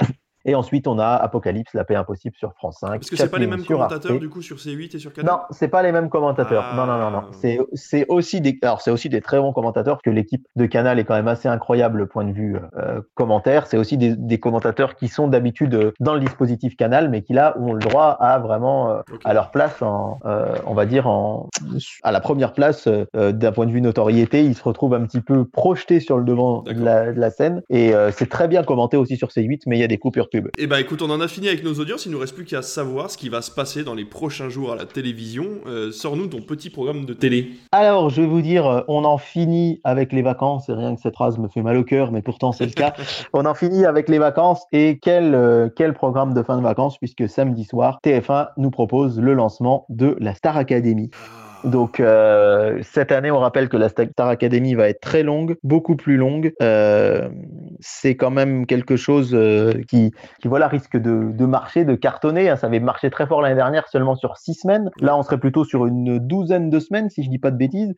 Et ensuite, on a Apocalypse, la paix impossible sur France 5. Parce que c'est pas les mêmes Arte. commentateurs du coup sur C8 et sur Canal? Non, c'est pas les mêmes commentateurs. Ah. Non, non, non, non. C'est, c'est aussi des, alors c'est aussi des très bons commentateurs parce que l'équipe de Canal est quand même assez incroyable point de vue euh, commentaire. C'est aussi des, des commentateurs qui sont d'habitude euh, dans le dispositif Canal, mais qui là ont le droit à vraiment euh, à leur place en, euh, on va dire en, à la première place euh, d'un point de vue notoriété. Ils se retrouvent un petit peu projetés sur le devant de la, de la scène et euh, c'est très bien commenté aussi sur C8, mais il y a des coupures pub. Eh ben écoute, on en a fini avec nos audiences, il nous reste plus qu'à savoir ce qui va se passer dans les prochains jours à la télévision. Euh, Sors-nous ton petit programme de télé. Alors, je vais vous dire, euh, on en finit avec les vacances, et rien que cette phrase me fait mal au cœur, mais pourtant c'est le cas. on en finit avec les vacances, et quel, euh, quel programme de fin de vacances, puisque samedi soir, TF1 nous propose le lancement de la Star Academy. Donc euh, cette année, on rappelle que la Star Academy va être très longue, beaucoup plus longue. Euh, c'est quand même quelque chose euh, qui, voilà risque de, marcher, de cartonner. hein. Ça avait marché très fort l'année dernière, seulement sur six semaines. Là, on serait plutôt sur une douzaine de semaines, si je dis pas de bêtises.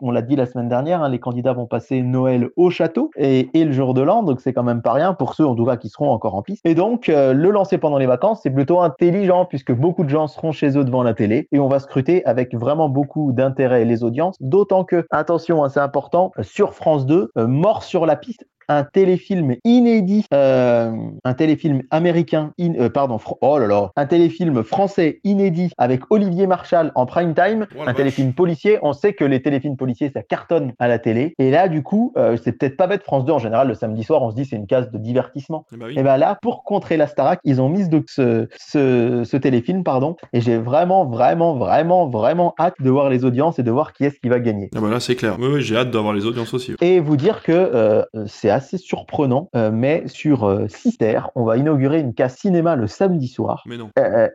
On l'a dit la semaine dernière, hein, les candidats vont passer Noël au château et, et le jour de l'an, donc c'est quand même pas rien pour ceux en tout cas qui seront encore en piste. Et donc le lancer pendant les vacances, c'est plutôt intelligent puisque beaucoup de gens seront chez eux devant la télé et on va scruter avec vraiment beaucoup d'intérêt les audiences. D'autant que, attention, hein, c'est important, sur France 2, euh, Mort sur la piste un téléfilm inédit, euh, un téléfilm américain, in- euh, pardon, oh là là, un téléfilm français inédit avec Olivier Marchal en prime time, Oh un téléfilm policier. On sait que les téléfilms policiers ça cartonne à la télé, et là du coup, euh, c'est peut-être pas bête France 2 en général le samedi soir, on se dit c'est une case de divertissement. Eh oui. Et ben là, pour contrer la Starac, ils ont mis donc ce, ce, ce téléfilm, pardon, et j'ai vraiment, vraiment, vraiment, vraiment hâte de voir les audiences et de voir qui est-ce qui va gagner. Ah bah là c'est clair. Oui, oui, j'ai hâte d'avoir les audiences aussi. Et vous dire que c'est assez surprenant, mais sur Sister, on va inaugurer une case cinéma le samedi soir. Mais non.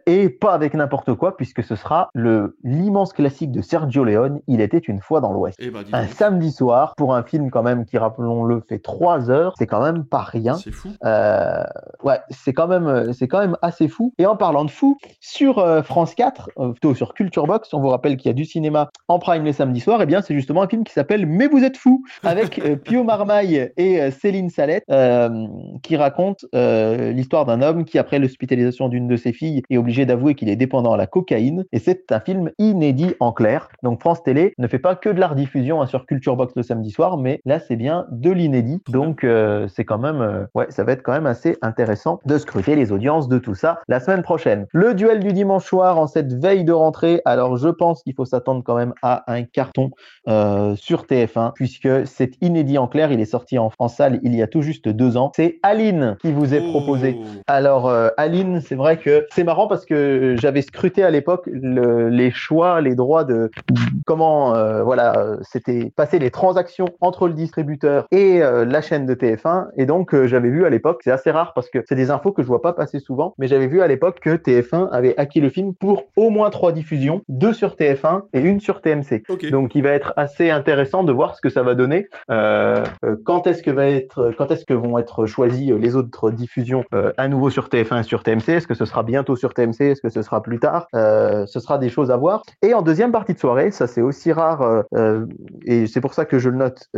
et pas avec n'importe quoi, puisque ce sera le l'immense classique de Sergio Leone, Il était une fois dans l'Ouest. Eh ben, un samedi soir, pour un film quand même qui, rappelons-le, fait trois heures, c'est quand même pas rien. C'est fou. Euh, ouais, c'est quand même, quand même assez fou. Et en parlant de fou, sur euh, France 4, euh, plutôt sur Culture Box, on vous rappelle qu'il y a du cinéma en prime les samedis soirs. Et bien, c'est justement un film qui s'appelle Mais vous êtes fou avec euh, Pio Marmaille et euh, Céline Salette, euh, qui raconte euh, l'histoire d'un homme qui, après l'hospitalisation d'une de ses filles, est obligé d'avouer qu'il est dépendant à la cocaïne. Et c'est un film inédit en clair. Donc France Télé ne fait pas que de la rediffusion hein, sur Culture Box le samedi soir, mais là c'est bien de l'inédit. Donc euh, c'est quand même, euh, ouais, ça va être quand même assez intéressant de scruter les audiences de tout ça la semaine prochaine. Le duel du dimanche soir en cette veille de rentrée. Alors je pense qu'il faut s'attendre quand même à un carton euh, sur TF1 puisque c'est inédit en clair. Il est sorti en, en salle il y a tout juste deux ans. C'est Aline qui vous est. Oh. Alors, euh, Aline, c'est vrai que c'est marrant parce que j'avais scruté à l'époque le- les choix, les droits de comment, euh, voilà, euh, c'était passer les transactions entre le distributeur et euh, la chaîne de TF1. Et donc, euh, j'avais vu à l'époque, c'est assez rare parce que c'est des infos que je vois pas passer souvent, mais j'avais vu à l'époque que TF1 avait acquis le film pour au moins trois diffusions, deux sur TF1 et une sur TMC. Donc, il va être assez intéressant de voir ce que ça va donner. Euh, euh, quand est-ce que va être, quand est-ce que vont être choisies euh, les autres diffusions euh, à nouveau sur TF1 et sur TMC Est-ce que ce sera bientôt sur TMC Est-ce que ce sera plus tard? Euh, Ce sera des choses à voir. Et en deuxième partie de soirée, ça c'est aussi rare et c'est pour ça que je le note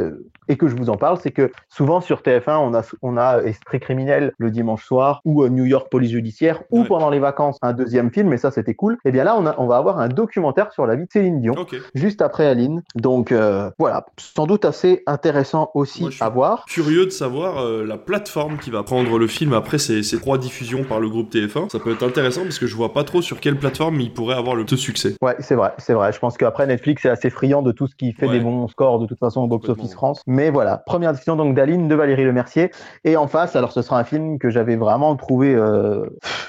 et que je vous en parle, c'est que souvent sur TF1 on a on a Esprit criminel le dimanche soir ou New York police judiciaire ou Ouais. pendant les vacances un deuxième film et ça c'était cool. Et bien là on a on va avoir un documentaire sur la vie de Céline Dion juste après Aline. Donc euh, voilà, sans doute assez intéressant aussi Moi, je suis- à voir. Curieux de savoir euh, la plateforme qui va prendre le film après ces, ces trois diffusions par le groupe TF1. Ça peut être intéressant parce que je vois pas trop sur quelle plateforme il pourrait avoir le succès. Ouais, c'est vrai, c'est vrai. Je pense qu'après Netflix est assez friand de tout ce qui fait Ouais. des bons scores de toute façon au box office France. Mais voilà, première discussion donc d'Aline de Valérie Lemercier et en face, alors ce sera un film que j'avais vraiment trouvé euh,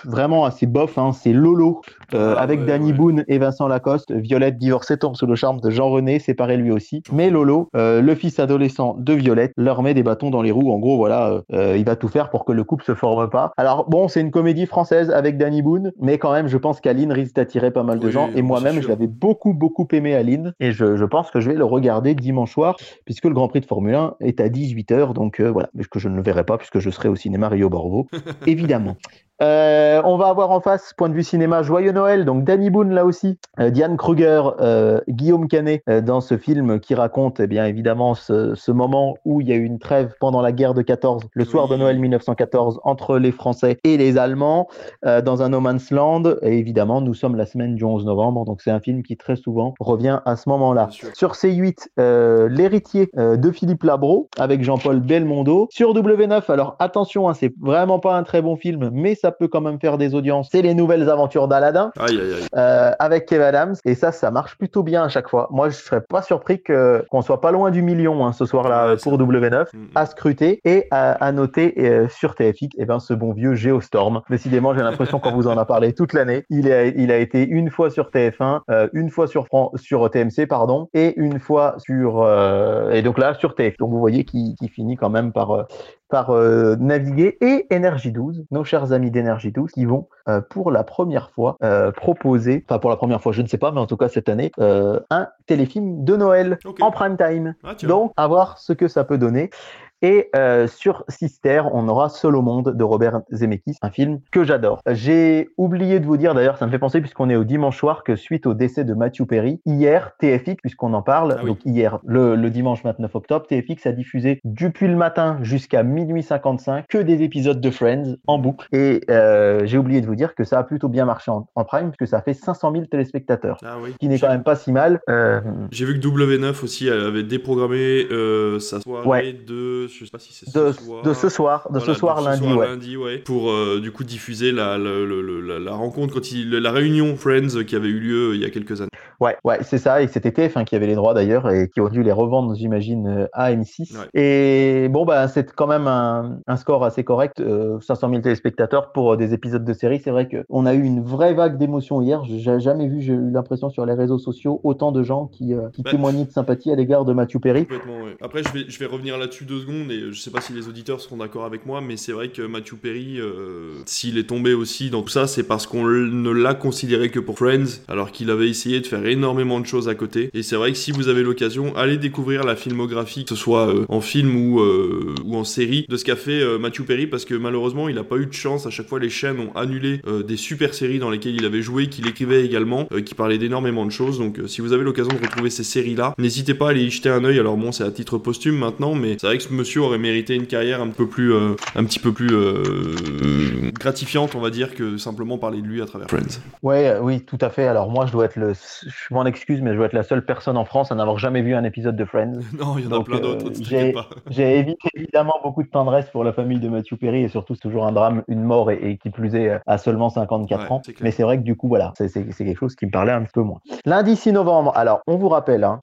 vraiment assez bof. Hein, c'est Lolo euh, Ah, avec ouais, Danny ouais. Boone et Vincent Lacoste. Violette divorcée tombe sous le charme de Jean René, séparé lui aussi. Mais Lolo, euh, le fils adolescent de Violette, leur met des bâtons dans les roues. En gros, voilà, euh, il va tout faire pour que le couple se forme pas. Alors bon, c'est une comédie française avec Danny Boone, mais quand même, je pense qu'Aline risque d'attirer pas mal de Oui, gens. Et moi-même, je l'avais beaucoup, beaucoup aimé Aline. Et je, je pense que je vais le regarder dimanche soir, puisque le Grand Prix de Formule 1 est à 18h. Donc euh, voilà, mais que je ne le verrai pas, puisque je serai au cinéma Rio Borvo, évidemment. Euh, on va avoir en face, point de vue cinéma, Joyeux Noël, donc Danny Boone là aussi, euh, Diane Kruger, euh, Guillaume Canet dans ce film qui raconte eh bien évidemment ce, ce moment où il y a eu une trêve pendant la guerre de 14, le soir de. Noël 1914, entre les Français et les Allemands, dans un no man's land. Et évidemment, nous sommes la semaine du 11 novembre, donc c'est un film qui très souvent revient à ce moment-là. Sur C8, euh, L'héritier de Philippe Labro avec Jean-Paul Belmondo. Sur W9, alors attention, hein, c'est vraiment pas un très bon film, mais ça peut quand même faire des audiences. C'est les nouvelles aventures d'Aladin Aïe aïe aïe. euh, avec Kev Adams et ça, ça marche plutôt bien à chaque fois. Moi, je serais pas surpris que qu'on soit pas loin du million hein, ce soir-là Ouais, pour W9 Mm, mm. à scruter et à, à noter euh, sur TFX et ben ce bon vieux Geostorm. Décidément, j'ai l'impression qu'on vous en a parlé toute l'année. Il a, il a été une fois sur TF1, euh, une fois sur Fran- sur TMC pardon, et une fois sur et donc là sur TF. Donc vous voyez qui qui finit quand même par par euh, naviguer et Énergie 12, nos chers amis d'Énergie 12 qui vont euh, pour la première fois euh, proposer, enfin pour la première fois, je ne sais pas, mais en tout cas cette année, euh, un téléfilm de Noël en prime time. Ah. Donc, à voir ce que ça peut donner. Et euh, sur Sister, on aura Seul au monde de Robert Zemeckis, un film que j'adore. J'ai oublié de vous dire, d'ailleurs, ça me fait penser, puisqu'on est au dimanche soir, que suite au décès de Matthew Perry, hier, TFX, puisqu'on en parle, Ah oui. donc hier, le, le dimanche 29 octobre, TFX a diffusé depuis le matin jusqu'à minuit 55 que des épisodes de Friends en boucle. Et euh, j'ai oublié de vous dire que ça a plutôt bien marché en, en prime, puisque ça fait 500 000 téléspectateurs, Ah oui. ce qui n'est quand même pas si mal. Euh, J'ai vu que W9 aussi avait déprogrammé euh, sa soirée Ouais. de. Je sais pas si c'est de, ce soir. de ce soir, de Voilà, ce soir lundi, ouais. lundi, ouais. Pour euh, du coup diffuser la, la, la, la- la rencontre, quand il, la réunion Friends qui avait eu lieu il y a quelques années. Ouais, ouais, c'est ça. Et c'était TF1 qui avait les droits d'ailleurs et qui ont dû les revendre, j'imagine, euh, à M6. Ouais. Et bon, bah, c'est quand même un, un score assez correct. euh, 500 000 téléspectateurs pour euh, des épisodes de série. C'est vrai qu'on a eu une vraie vague d'émotion hier. J'ai jamais vu, j'ai eu l'impression sur les réseaux sociaux, autant de gens qui, euh, qui Bah, témoignaient de sympathie à l'égard de Matthew Perry. Complètement, ouais. Après, je vais, je vais revenir là-dessus deux secondes. Monde, et je sais pas si les auditeurs seront d'accord avec moi, mais c'est vrai que Matthew Perry, s'il est tombé aussi dans tout ça, c'est parce qu'on ne l'a considéré que pour Friends, alors qu'il avait essayé de faire énormément de choses à côté. Et c'est vrai que si vous avez l'occasion, allez découvrir la filmographie, que ce soit en film ou, ou en série, de ce qu'a fait Matthew Perry, parce que malheureusement, il a pas eu de chance. À chaque fois, les chaînes ont annulé des super séries dans lesquelles il avait joué, qu'il écrivait également, qui parlaient d'énormément de choses. Donc, si vous avez l'occasion de retrouver ces séries-là, n'hésitez pas à aller y jeter un œil. Alors bon, c'est à titre posthume maintenant, mais c'est vrai que ce monsieur aurait mérité une carrière un peu plus, euh, un petit peu plus euh, gratifiante, on va dire, que simplement parler de lui à travers Friends. Ouais, euh, oui, tout à fait. Alors moi, je dois être le, je m'en excuse, mais je dois être la seule personne en France à n'avoir jamais vu un épisode de Friends. non, il y en a plein d'autres. J'ai évité évidemment beaucoup de tendresse pour la famille de Matthew Perry et surtout c'est toujours un drame, une mort et, qui plus est à seulement 54 ans. Mais c'est vrai que du coup, voilà, c'est quelque chose qui me parlait un petit peu moins. Lundi 6 novembre. Alors, on vous rappelle hein,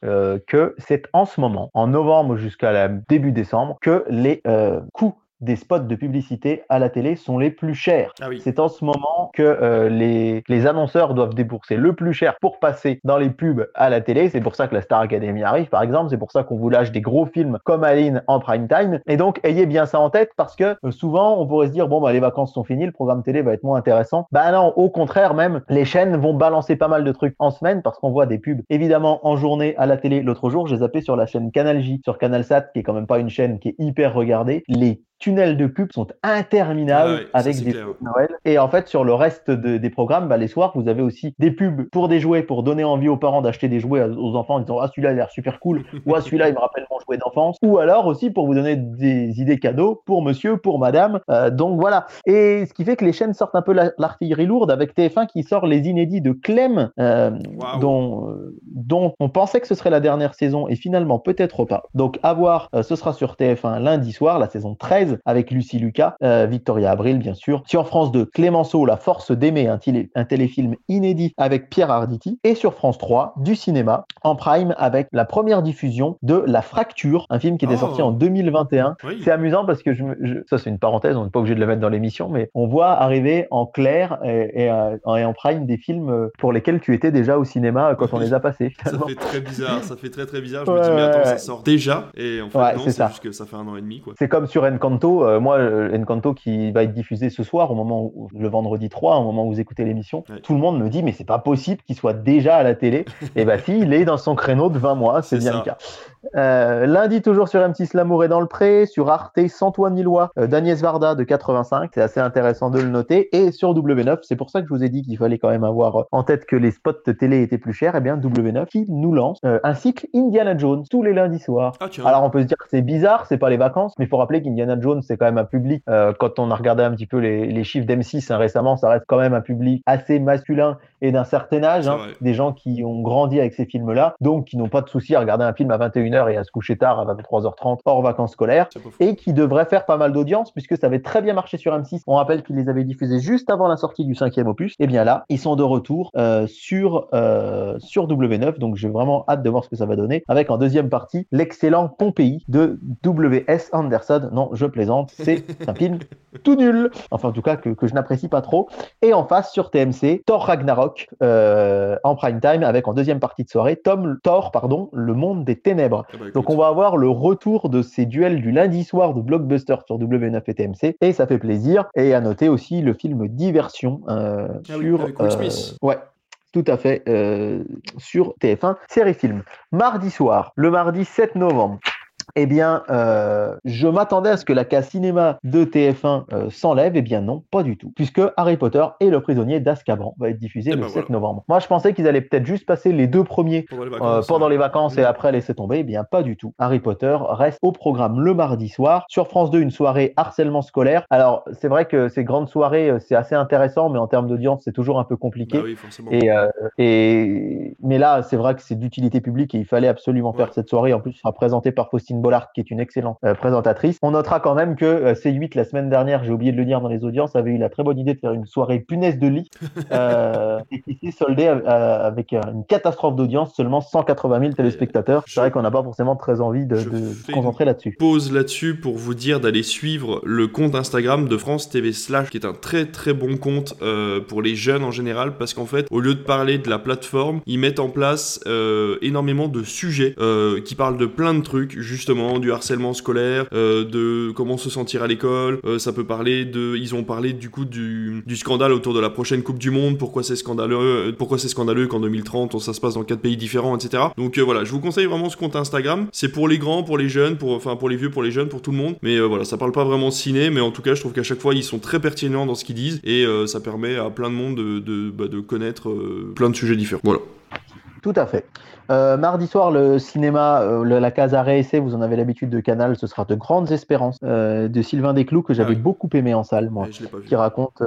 que c'est en ce moment, en novembre jusqu'à début décembre, que les euh, coûts des spots de publicité à la télé sont les plus chers. Ah c'est en ce moment que euh, les, les, annonceurs doivent débourser le plus cher pour passer dans les pubs à la télé. C'est pour ça que la Star Academy arrive, par exemple. C'est pour ça qu'on vous lâche des gros films comme Aline en prime time. Et donc, ayez bien ça en tête parce que euh, souvent, on pourrait se dire, bon, bah, les vacances sont finies, le programme télé va être moins intéressant. Bah non, au contraire, même, les chaînes vont balancer pas mal de trucs en semaine parce qu'on voit des pubs, évidemment, en journée à la télé. L'autre jour, j'ai zappé sur la chaîne Canal J, sur Canal Sat, qui est quand même pas une chaîne qui est hyper regardée. Les tunnels de pubs sont interminables ah avec des pubs Noël. Et en fait, sur le reste des programmes, bah, les soirs, vous avez aussi des pubs pour des jouets, pour donner envie aux parents d'acheter des jouets aux enfants en disant Ah, celui-là, il a l'air super cool, ou Ah, celui-là, il me rappelle mon jouet d'enfance, ou alors aussi pour vous donner des idées cadeaux pour monsieur, pour madame. Euh, donc voilà. Et ce qui fait que les chaînes sortent un peu l'artillerie lourde avec TF1 qui sort les inédits de Clem, euh, dont, euh, dont on pensait que ce serait la dernière saison et finalement peut-être pas. Donc à voir, ce sera sur TF1 lundi soir, la saison 13 avec Lucie Lucas, euh, Victoria Abril bien sûr. Sur France 2, Clémenceau, La Force d'aimer, un, un, téléfilm inédit avec Pierre Arditi. Et sur France 3, du cinéma en prime avec la première diffusion de La Fracture, un film qui était sorti oh. en 2021. C'est amusant parce que je, ça c'est une parenthèse, on n'est pas obligé de le mettre dans l'émission, mais on voit arriver en clair et, euh, en prime des films euh, pour lesquels tu étais déjà au cinéma quand on les a passés. ça fait très bizarre, ça fait très très bizarre. Je me dis mais attends, ça sort déjà et en fait non, c'est juste que ça fait un an et demi quoi. C'est comme sur Encanto euh, moi, euh, Encanto qui va être diffusé ce soir, au moment où, le vendredi 3, au moment où vous écoutez l'émission, tout le monde me dit, mais c'est pas possible qu'il soit déjà à la télé. et eh bah ben, si, il est dans son créneau de 20 mois, c'est bien le cas. Euh, lundi, toujours sur M6, L'amour est dans le pré. Sur Arte, Santoine Nilois, euh, d'Agnès Varda de 85. C'est assez intéressant de le noter. Et sur W9, c'est pour ça que je vous ai dit qu'il fallait quand même avoir en tête que les spots de télé étaient plus chers. Et eh bien, W9 qui nous lance euh, un cycle Indiana Jones tous les lundis soirs. Ah, Alors, on peut se dire que c'est bizarre, c'est pas les vacances, mais il faut rappeler qu'Indiana Jones, c'est quand même un public, quand on a regardé un petit peu les, chiffres d'M6 hein, récemment, ça reste quand même un public assez masculin et d'un certain âge. Hein. des gens qui ont grandi avec ces films-là, donc qui n'ont pas de souci à regarder un film à 21 et à se coucher tard à 23h30 hors vacances scolaires et qui devrait faire pas mal d'audience puisque ça avait très bien marché sur M6. On rappelle qu'ils les avaient diffusés juste avant la sortie du cinquième opus. Et bien là, ils sont de retour euh, sur, euh, sur W9. Donc j'ai vraiment hâte de voir ce que ça va donner avec en deuxième partie l'excellent Pompéi de W.S. Anderson. Non, je plaisante, c'est un film tout nul. Enfin, en tout cas, que, que je n'apprécie pas trop. Et en face, sur TMC, Thor Ragnarok euh, en prime time avec en deuxième partie de soirée Tom Thor, pardon, le monde des ténèbres. Ah bah, Donc on va avoir le retour de ces duels du lundi soir de blockbuster sur W9 et TMC et ça fait plaisir. Et à noter aussi le film Diversion euh, ah sur euh, ouais tout à fait, euh, sur TF1 série film. Mardi soir, le mardi 7 novembre, eh bien, euh, je m'attendais à ce que la case cinéma de TF1 euh, s'enlève. Eh bien, non, pas du tout. Puisque Harry Potter et le prisonnier d'Azkaban va être diffusé eh le 7 ben novembre. Moi, je pensais qu'ils allaient peut-être juste passer les deux premiers pendant les vacances, euh, et après laisser tomber. Eh bien, pas du tout. Harry Potter reste au programme le mardi soir. Sur France 2, une soirée harcèlement scolaire. Alors, c'est vrai que ces grandes soirées, c'est assez intéressant, mais en termes d'audience, c'est toujours un peu compliqué. Bah oui, forcément. Et, et... Mais là, c'est vrai que c'est d'utilité publique et il fallait absolument faire cette soirée. En plus, sera présentée par Faustine Bollard, qui est une excellente euh, présentatrice. On notera quand même que euh, C8, la semaine dernière, j'ai oublié de le dire dans les audiences, avait eu la très bonne idée de faire une soirée punaise de lit euh, et qui s'est soldée avec une catastrophe d'audience, seulement 180 000 téléspectateurs. C'est vrai qu'on n'a pas forcément très envie de, se concentrer là-dessus. Pause là-dessus pour vous dire d'aller suivre le compte Instagram de France TV Slash, qui est un très très bon compte pour les jeunes en général, parce qu'en fait, au lieu de parler de la plateforme, ils mettent en place énormément de sujets qui parlent de plein de trucs, justement du harcèlement scolaire, de comment se sentir à l'école. ça peut parler de, ils ont parlé du coup du, scandale autour de la prochaine Coupe du Monde, pourquoi c'est scandaleux, pourquoi c'est scandaleux qu'en 2030 ça se passe dans quatre pays différents, etc. Donc voilà, je vous conseille vraiment ce compte Instagram. C'est pour les grands, pour les jeunes, pour enfin pour les vieux, pour les jeunes, pour tout le monde. Mais voilà, ça parle pas vraiment ciné, mais en tout cas, je trouve qu'à chaque fois ils sont très pertinents dans ce qu'ils disent et ça permet à plein de monde de, de, bah, de connaître plein de sujets différents. Voilà. Tout à fait. Euh, mardi soir, le cinéma, euh, la Casa Reese, vous en avez l'habitude de Canal, ce sera de grandes espérances euh, de Sylvain Desclous que j'avais ah beaucoup aimé en salle, moi, qui raconte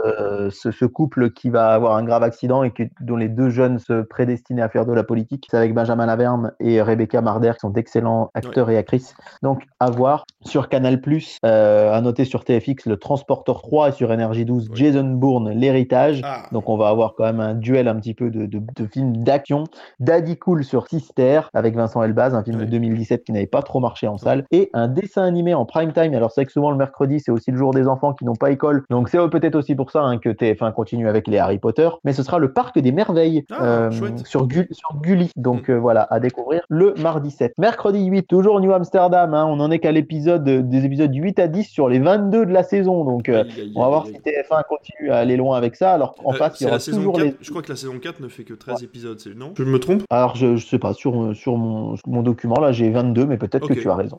ce, couple qui va avoir un grave accident et dont les deux jeunes se prédestinaient à faire de la politique. C'est avec Benjamin Laverne et Rebecca Marder, qui sont d'excellents acteurs et actrices. Donc, à voir sur Canal+, à noter sur TFX, le Transporteur 3 et sur Énergie 12, Jason Bourne, L'Héritage. Ah. Donc, on va avoir quand même un duel un petit peu de, de films d'action. Daddy Cool sur Sister avec Vincent Elbaz, un film de 2017 qui n'avait pas trop marché en salle, et un dessin animé en prime time. Alors c'est que souvent le mercredi, c'est aussi le jour des enfants qui n'ont pas école, donc c'est peut-être aussi pour ça hein, que TF1 continue avec les Harry Potter, mais ce sera le parc des merveilles ah, euh, sur, Gulli. Donc mm. euh, voilà, à découvrir le mardi 7. Mercredi 8, toujours New Amsterdam, hein, on en est qu'à l'épisode des épisodes 8 à 10 sur les 22 de la saison, donc euh, on va voir si TF1 continue à aller loin avec ça. Alors en face, il y aura toujours les... Je crois que la saison 4 ne fait que 13 épisodes, non? Je me trompe? Alors je, je pas, sur, sur, mon, mon document, là j'ai 22, mais peut-être que tu as raison.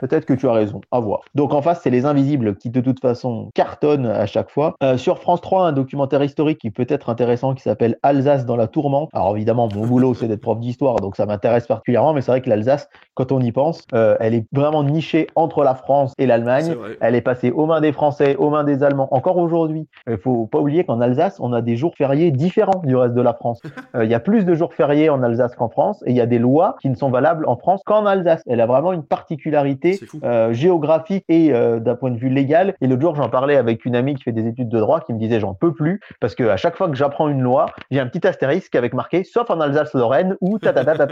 peut-être que tu as raison, à voir. Donc en face, c'est Les Invisibles qui de toute façon cartonnent à chaque fois. Euh, sur France 3, un documentaire historique qui peut être intéressant qui s'appelle Alsace dans la tourmente. Alors évidemment, mon boulot c'est d'être prof d'histoire, donc ça m'intéresse particulièrement, mais c'est vrai que l'Alsace, quand on y pense, euh, elle est vraiment nichée entre la France et l'Allemagne. Elle est passée aux mains des Français, aux mains des Allemands. Encore aujourd'hui, il faut pas oublier qu'en Alsace, on a des jours fériés différents du reste de la France. Euh, il y a plus de jours fériés en Alsace qu'en France et il y a des lois qui ne sont valables en France qu'en Alsace. Elle a vraiment une particularité euh, géographique et euh, d'un point de vue légal. Et l'autre jour, j'en parlais avec une amie qui fait des études de droit qui me disait j'en peux plus parce que à chaque fois que j'apprends une loi, j'ai un petit astérisque avec marqué sauf en Alsace-Lorraine ou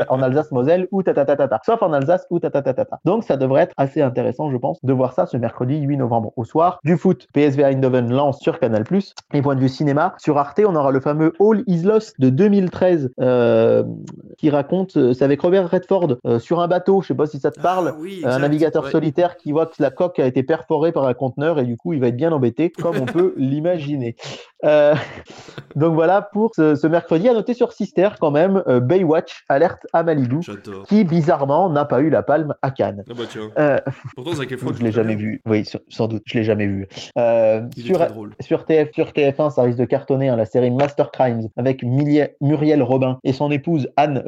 en Alsace-Moselle ou tata sauf en Alsace ou tata Donc ça devrait être assez intéressant, je pense, de voir ça ce mercredi 8 novembre au soir. Du foot, PSV Eindhoven lance sur Canal+. Et point de vue cinéma, sur Arte, on aura le fameux All Is Lost de 2013 euh, qui raconte c'est avec Robert Redford euh, sur un bateau, je sais pas si ça te ah parle, un navigateur solitaire qui voit que la coque a été perforée par un conteneur et du coup il va être bien embêté, comme on peut l'imaginer. Euh, donc voilà pour ce, mercredi. À noter sur Sister quand même, euh, Baywatch alerte à Malibu, qui bizarrement n'a pas eu la palme à Cannes. Ah bah tiens. Euh, Pourtant Zac Efron. Je l'ai jamais vu. Oui, sans doute, je l'ai jamais vu. sur, sur, TF, sur TF1, ça risque de cartonner hein, la série Master Crimes avec Muriel Robin et son épouse Anne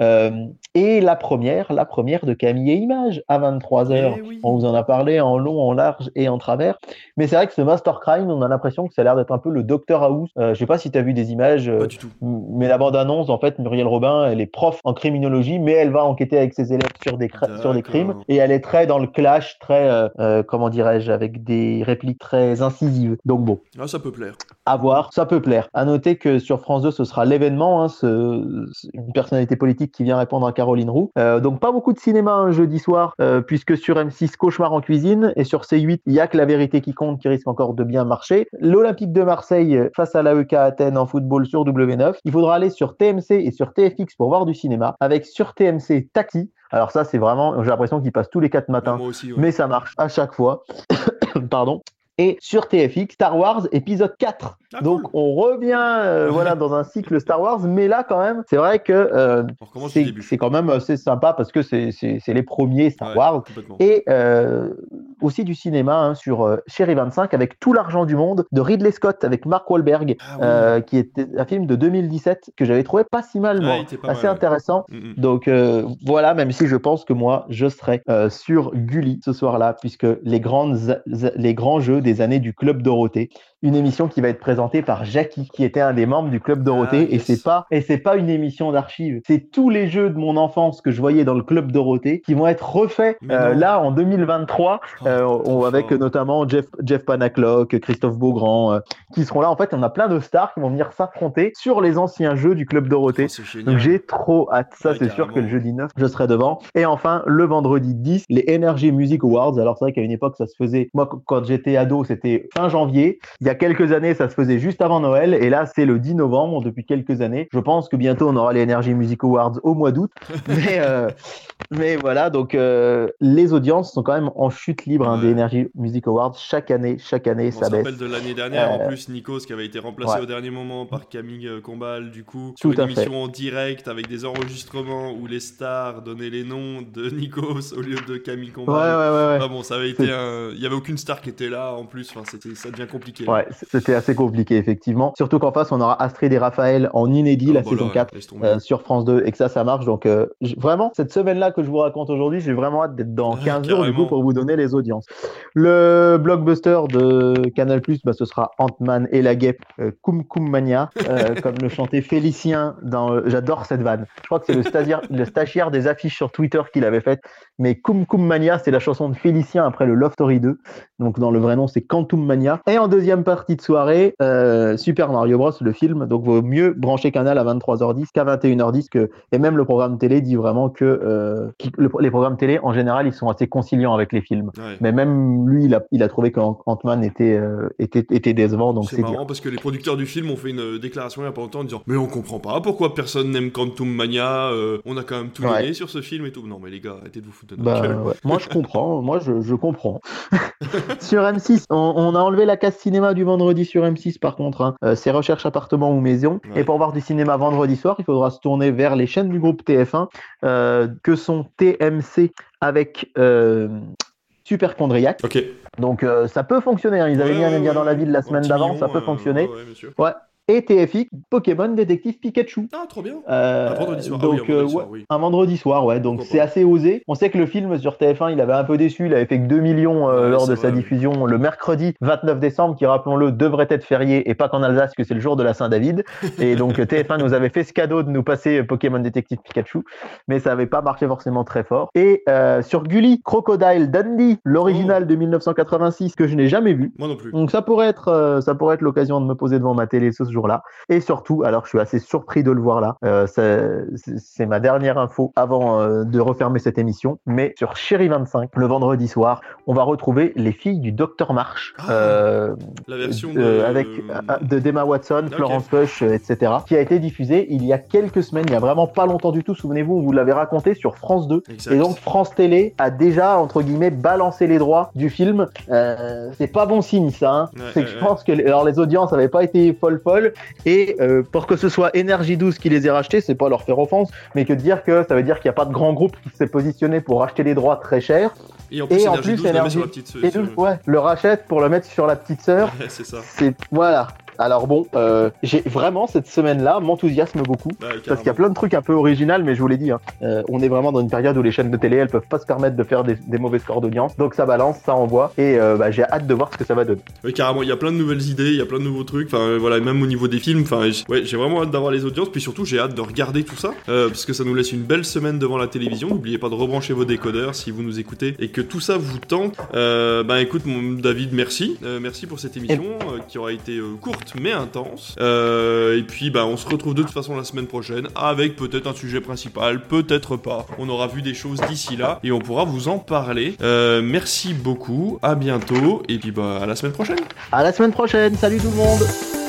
Ah. et la première, la première de Camille et Images à 23h. Eh on vous en a parlé en long, en large et en travers. Mais c'est vrai que ce Master Crime, on a l'impression que ça a l'air d'être un peu le Docteur House. Euh, je sais pas si tu as vu des images. Euh, pas du tout. Mais la bande-annonce, en fait, Muriel Robin, elle est prof en criminologie, mais elle va enquêter avec ses élèves sur des, sur des crimes. Et elle est très dans le clash, très, euh, comment dirais-je, avec des répliques très incisives. Donc bon. Ah, ça peut plaire. À voir, ça peut plaire. À noter que sur France 2, ce sera l'événement, hein, ce, une personnalité politique qui vient répondre à Caroline Roux. donc pas beaucoup de cinéma un jeudi soir, puisque sur M6, Cauchemar en cuisine, et sur C8, il y a que la vérité qui compte, qui risque encore de bien marcher. L'Olympique de Marseille face à l'AEK Athènes en football sur W9. Il faudra aller sur TMC et sur TFX pour voir du cinéma, avec sur TMC Taxi. Alors ça, c'est vraiment, j'ai l'impression qu'il passe tous les quatre matins, mais ça marche à chaque fois. Pardon et sur TFX Star Wars épisode 4. Ah, Donc on revient euh, voilà dans un cycle Star Wars, mais là quand même c'est vrai que euh, c'est quand même assez sympa parce que c'est les premiers Star Wars et euh, aussi du cinéma hein, sur Chéri 25 avec tout l'argent du monde de Ridley Scott avec Mark Wahlberg ah qui était un film de 2017 que j'avais trouvé pas si mal, moi, assez intéressant. Mm, mm. Donc voilà même si je pense que moi je serai sur Gulli ce soir-là puisque les grandes les grands jeux des années du Club Dorothée une émission qui va être présentée par Jackie, qui était un des membres du club Dorothée. Ah, et c'est pas et c'est pas une émission d'archives. C'est tous les jeux de mon enfance que je voyais dans le club Dorothée qui vont être refaits euh, là en 2023, euh, avec notamment Jeff Jeff Panaclock, Christophe Beaugrand, euh, qui seront là. En fait, on a plein de stars qui vont venir s'affronter sur les anciens jeux du club Dorothée. Oh, Donc j'ai trop hâte. Ça, c'est sûr que le jeudi 9, je serai devant. Et enfin, le vendredi 10, les Energy Music Awards. Alors c'est vrai qu'à une époque, ça se faisait. Moi, quand j'étais ado, c'était fin janvier Il y a quelques années, ça se faisait juste avant Noël, et là, c'est le 10 novembre depuis quelques années. Je pense que bientôt, on aura les Energy Music Awards au mois d'août. mais, euh, mais voilà, donc euh, les audiences sont quand même en chute libre hein, des Energy Music Awards. Chaque année, chaque année, ça baisse. rappelle de l'année dernière, en plus, Nikos qui avait été remplacé au dernier moment par Camille Combal, du coup, sur une émission en direct avec des enregistrements où les stars donnaient les noms de Nikos au lieu de Camille Combal. Ouais, ouais, ouais. bon, ça avait été Il y avait aucune star qui était là en plus, enfin, ça devient compliqué. Ouais, c'était assez compliqué, effectivement. Surtout qu'en face, on aura Astrid et Raphaël en inédit, la saison 4, euh, sur France 2, et que ça, ça marche. Donc, euh, vraiment, cette semaine-là que je vous raconte aujourd'hui, j'ai vraiment hâte d'être dans 15 jours, du coup, pour vous donner les audiences. Le blockbuster de Canal+, bah, ce sera Ant-Man et la guêpe, euh, Kum Kum Mania, comme le chantait Félicien dans... J'adore cette vanne. Je crois que c'est le stagiaire, le stagiaire des affiches sur Twitter qui l'avait faite. Mais Kum Kum Mania, c'est la chanson de Félicien après le Love Story 2. Donc, dans le vrai nom, c'est Quantum Mania. Et en deuxième partie de soirée, euh, Super Mario Bros, le film. Donc, vaut mieux brancher Canal à 23h10 qu'à 21h10. Que, et même le programme télé dit vraiment que euh, les programmes télé, en général, ils sont assez conciliants avec les films. Mais même lui, il a, il a trouvé qu'Ant-Man était, euh, était, était décevant. Donc c'est marrant parce que les producteurs du film ont fait une déclaration il n'y a pas longtemps en disant Mais on comprend pas pourquoi personne n'aime Quantum Mania. on a quand même tout donné sur ce film et tout. Non, mais les gars, arrêtez de vous foutre de notre bah, Moi, je comprends. Moi, je, je comprends. sur M6, on, a enlevé la case cinéma du vendredi sur M6 par contre. Hein. Euh, c'est recherche appartement ou maison. Et pour voir du cinéma vendredi soir, il faudra se tourner vers les chaînes du groupe TF1 euh, que sont TMC avec euh, Superchondriac. Ok. Donc ça peut fonctionner. Hein. Ils avaient mis un lien dans la ville la semaine d'avant, ça peut fonctionner. ouais, et TFX Pokémon Détective Pikachu. Ah, trop bien. Euh, un vendredi soir. Donc, ah oui, un, vendredi soir, oui. un vendredi soir, ouais. Donc c'est assez osé. On sait que le film sur TF1, il avait un peu déçu. Il avait fait que 2 millions euh, lors de sa diffusion le mercredi 29 décembre, qui, rappelons-le, devrait être férié et pas qu'en Alsace, que c'est le jour de la Saint-David. Et donc TF1 nous avait fait ce cadeau de nous passer Pokémon Détective Pikachu, mais ça n'avait pas marché forcément très fort. Et euh, sur Gulli, Crocodile Dundee, l'original oh. de 1986 que je n'ai jamais vu. Moi non plus. Donc ça pourrait être, euh, ça pourrait être l'occasion de me poser devant ma télé ce jour-là. Et surtout, alors je suis assez surpris de le voir là, euh, c'est ma dernière info avant euh, de refermer cette émission, mais sur Chéri 25, le vendredi soir, on va retrouver les filles du Docteur March. Ah, euh, la version de... avec de Dema Watson, Florence Push, etc., qui a été diffusée il y a quelques semaines, il y a vraiment pas longtemps du tout. Souvenez-vous, vous l'avez raconté sur France 2. Et donc France Télé a déjà entre guillemets balancé les droits du film. c'est pas bon signe ça. Hein. c'est que je pense que alors les audiences n'avaient pas été folles folles et euh, pour que ce soit Énergie 12 qui les ait rachetés, c'est pas leur faire offense, mais que dire que ça veut dire qu'il n'y a pas de grand groupe qui s'est positionné pour racheter les droits très chers. Et en plus, et en plus Énergie, ouais, le rachète pour le mettre sur la petite sœur. c'est ça. C'est voilà. Alors bon, euh, j'ai vraiment cette semaine-là m'enthousiasme beaucoup bah, parce qu'il y a plein de trucs un peu originaux, mais je vous l'ai dit, hein, euh, on est vraiment dans une période où les chaînes de télé elles peuvent pas se permettre de faire des, mauvais scores d'audience, donc ça balance, ça envoie et euh, bah, j'ai hâte de voir ce que ça va donner. Oui, carrément, il y a plein de nouvelles idées, il y a plein de nouveaux trucs, enfin voilà, même au niveau des films, enfin ouais, j'ai vraiment hâte d'avoir les audiences, puis surtout j'ai hâte de regarder tout ça parce que ça nous laisse une belle semaine devant la télévision. N'oubliez pas de rebrancher vos décodeurs si vous nous écoutez et que tout ça vous tente. bah écoute, mon David, merci, merci pour cette émission qui aura été mais intense. Euh, et puis, bah, on se retrouve de toute façon la semaine prochaine avec peut-être un sujet principal, peut-être pas. On aura vu des choses d'ici là et on pourra vous en parler. Euh, merci beaucoup, à bientôt et puis bah, à la semaine prochaine. À la semaine prochaine, salut tout le monde.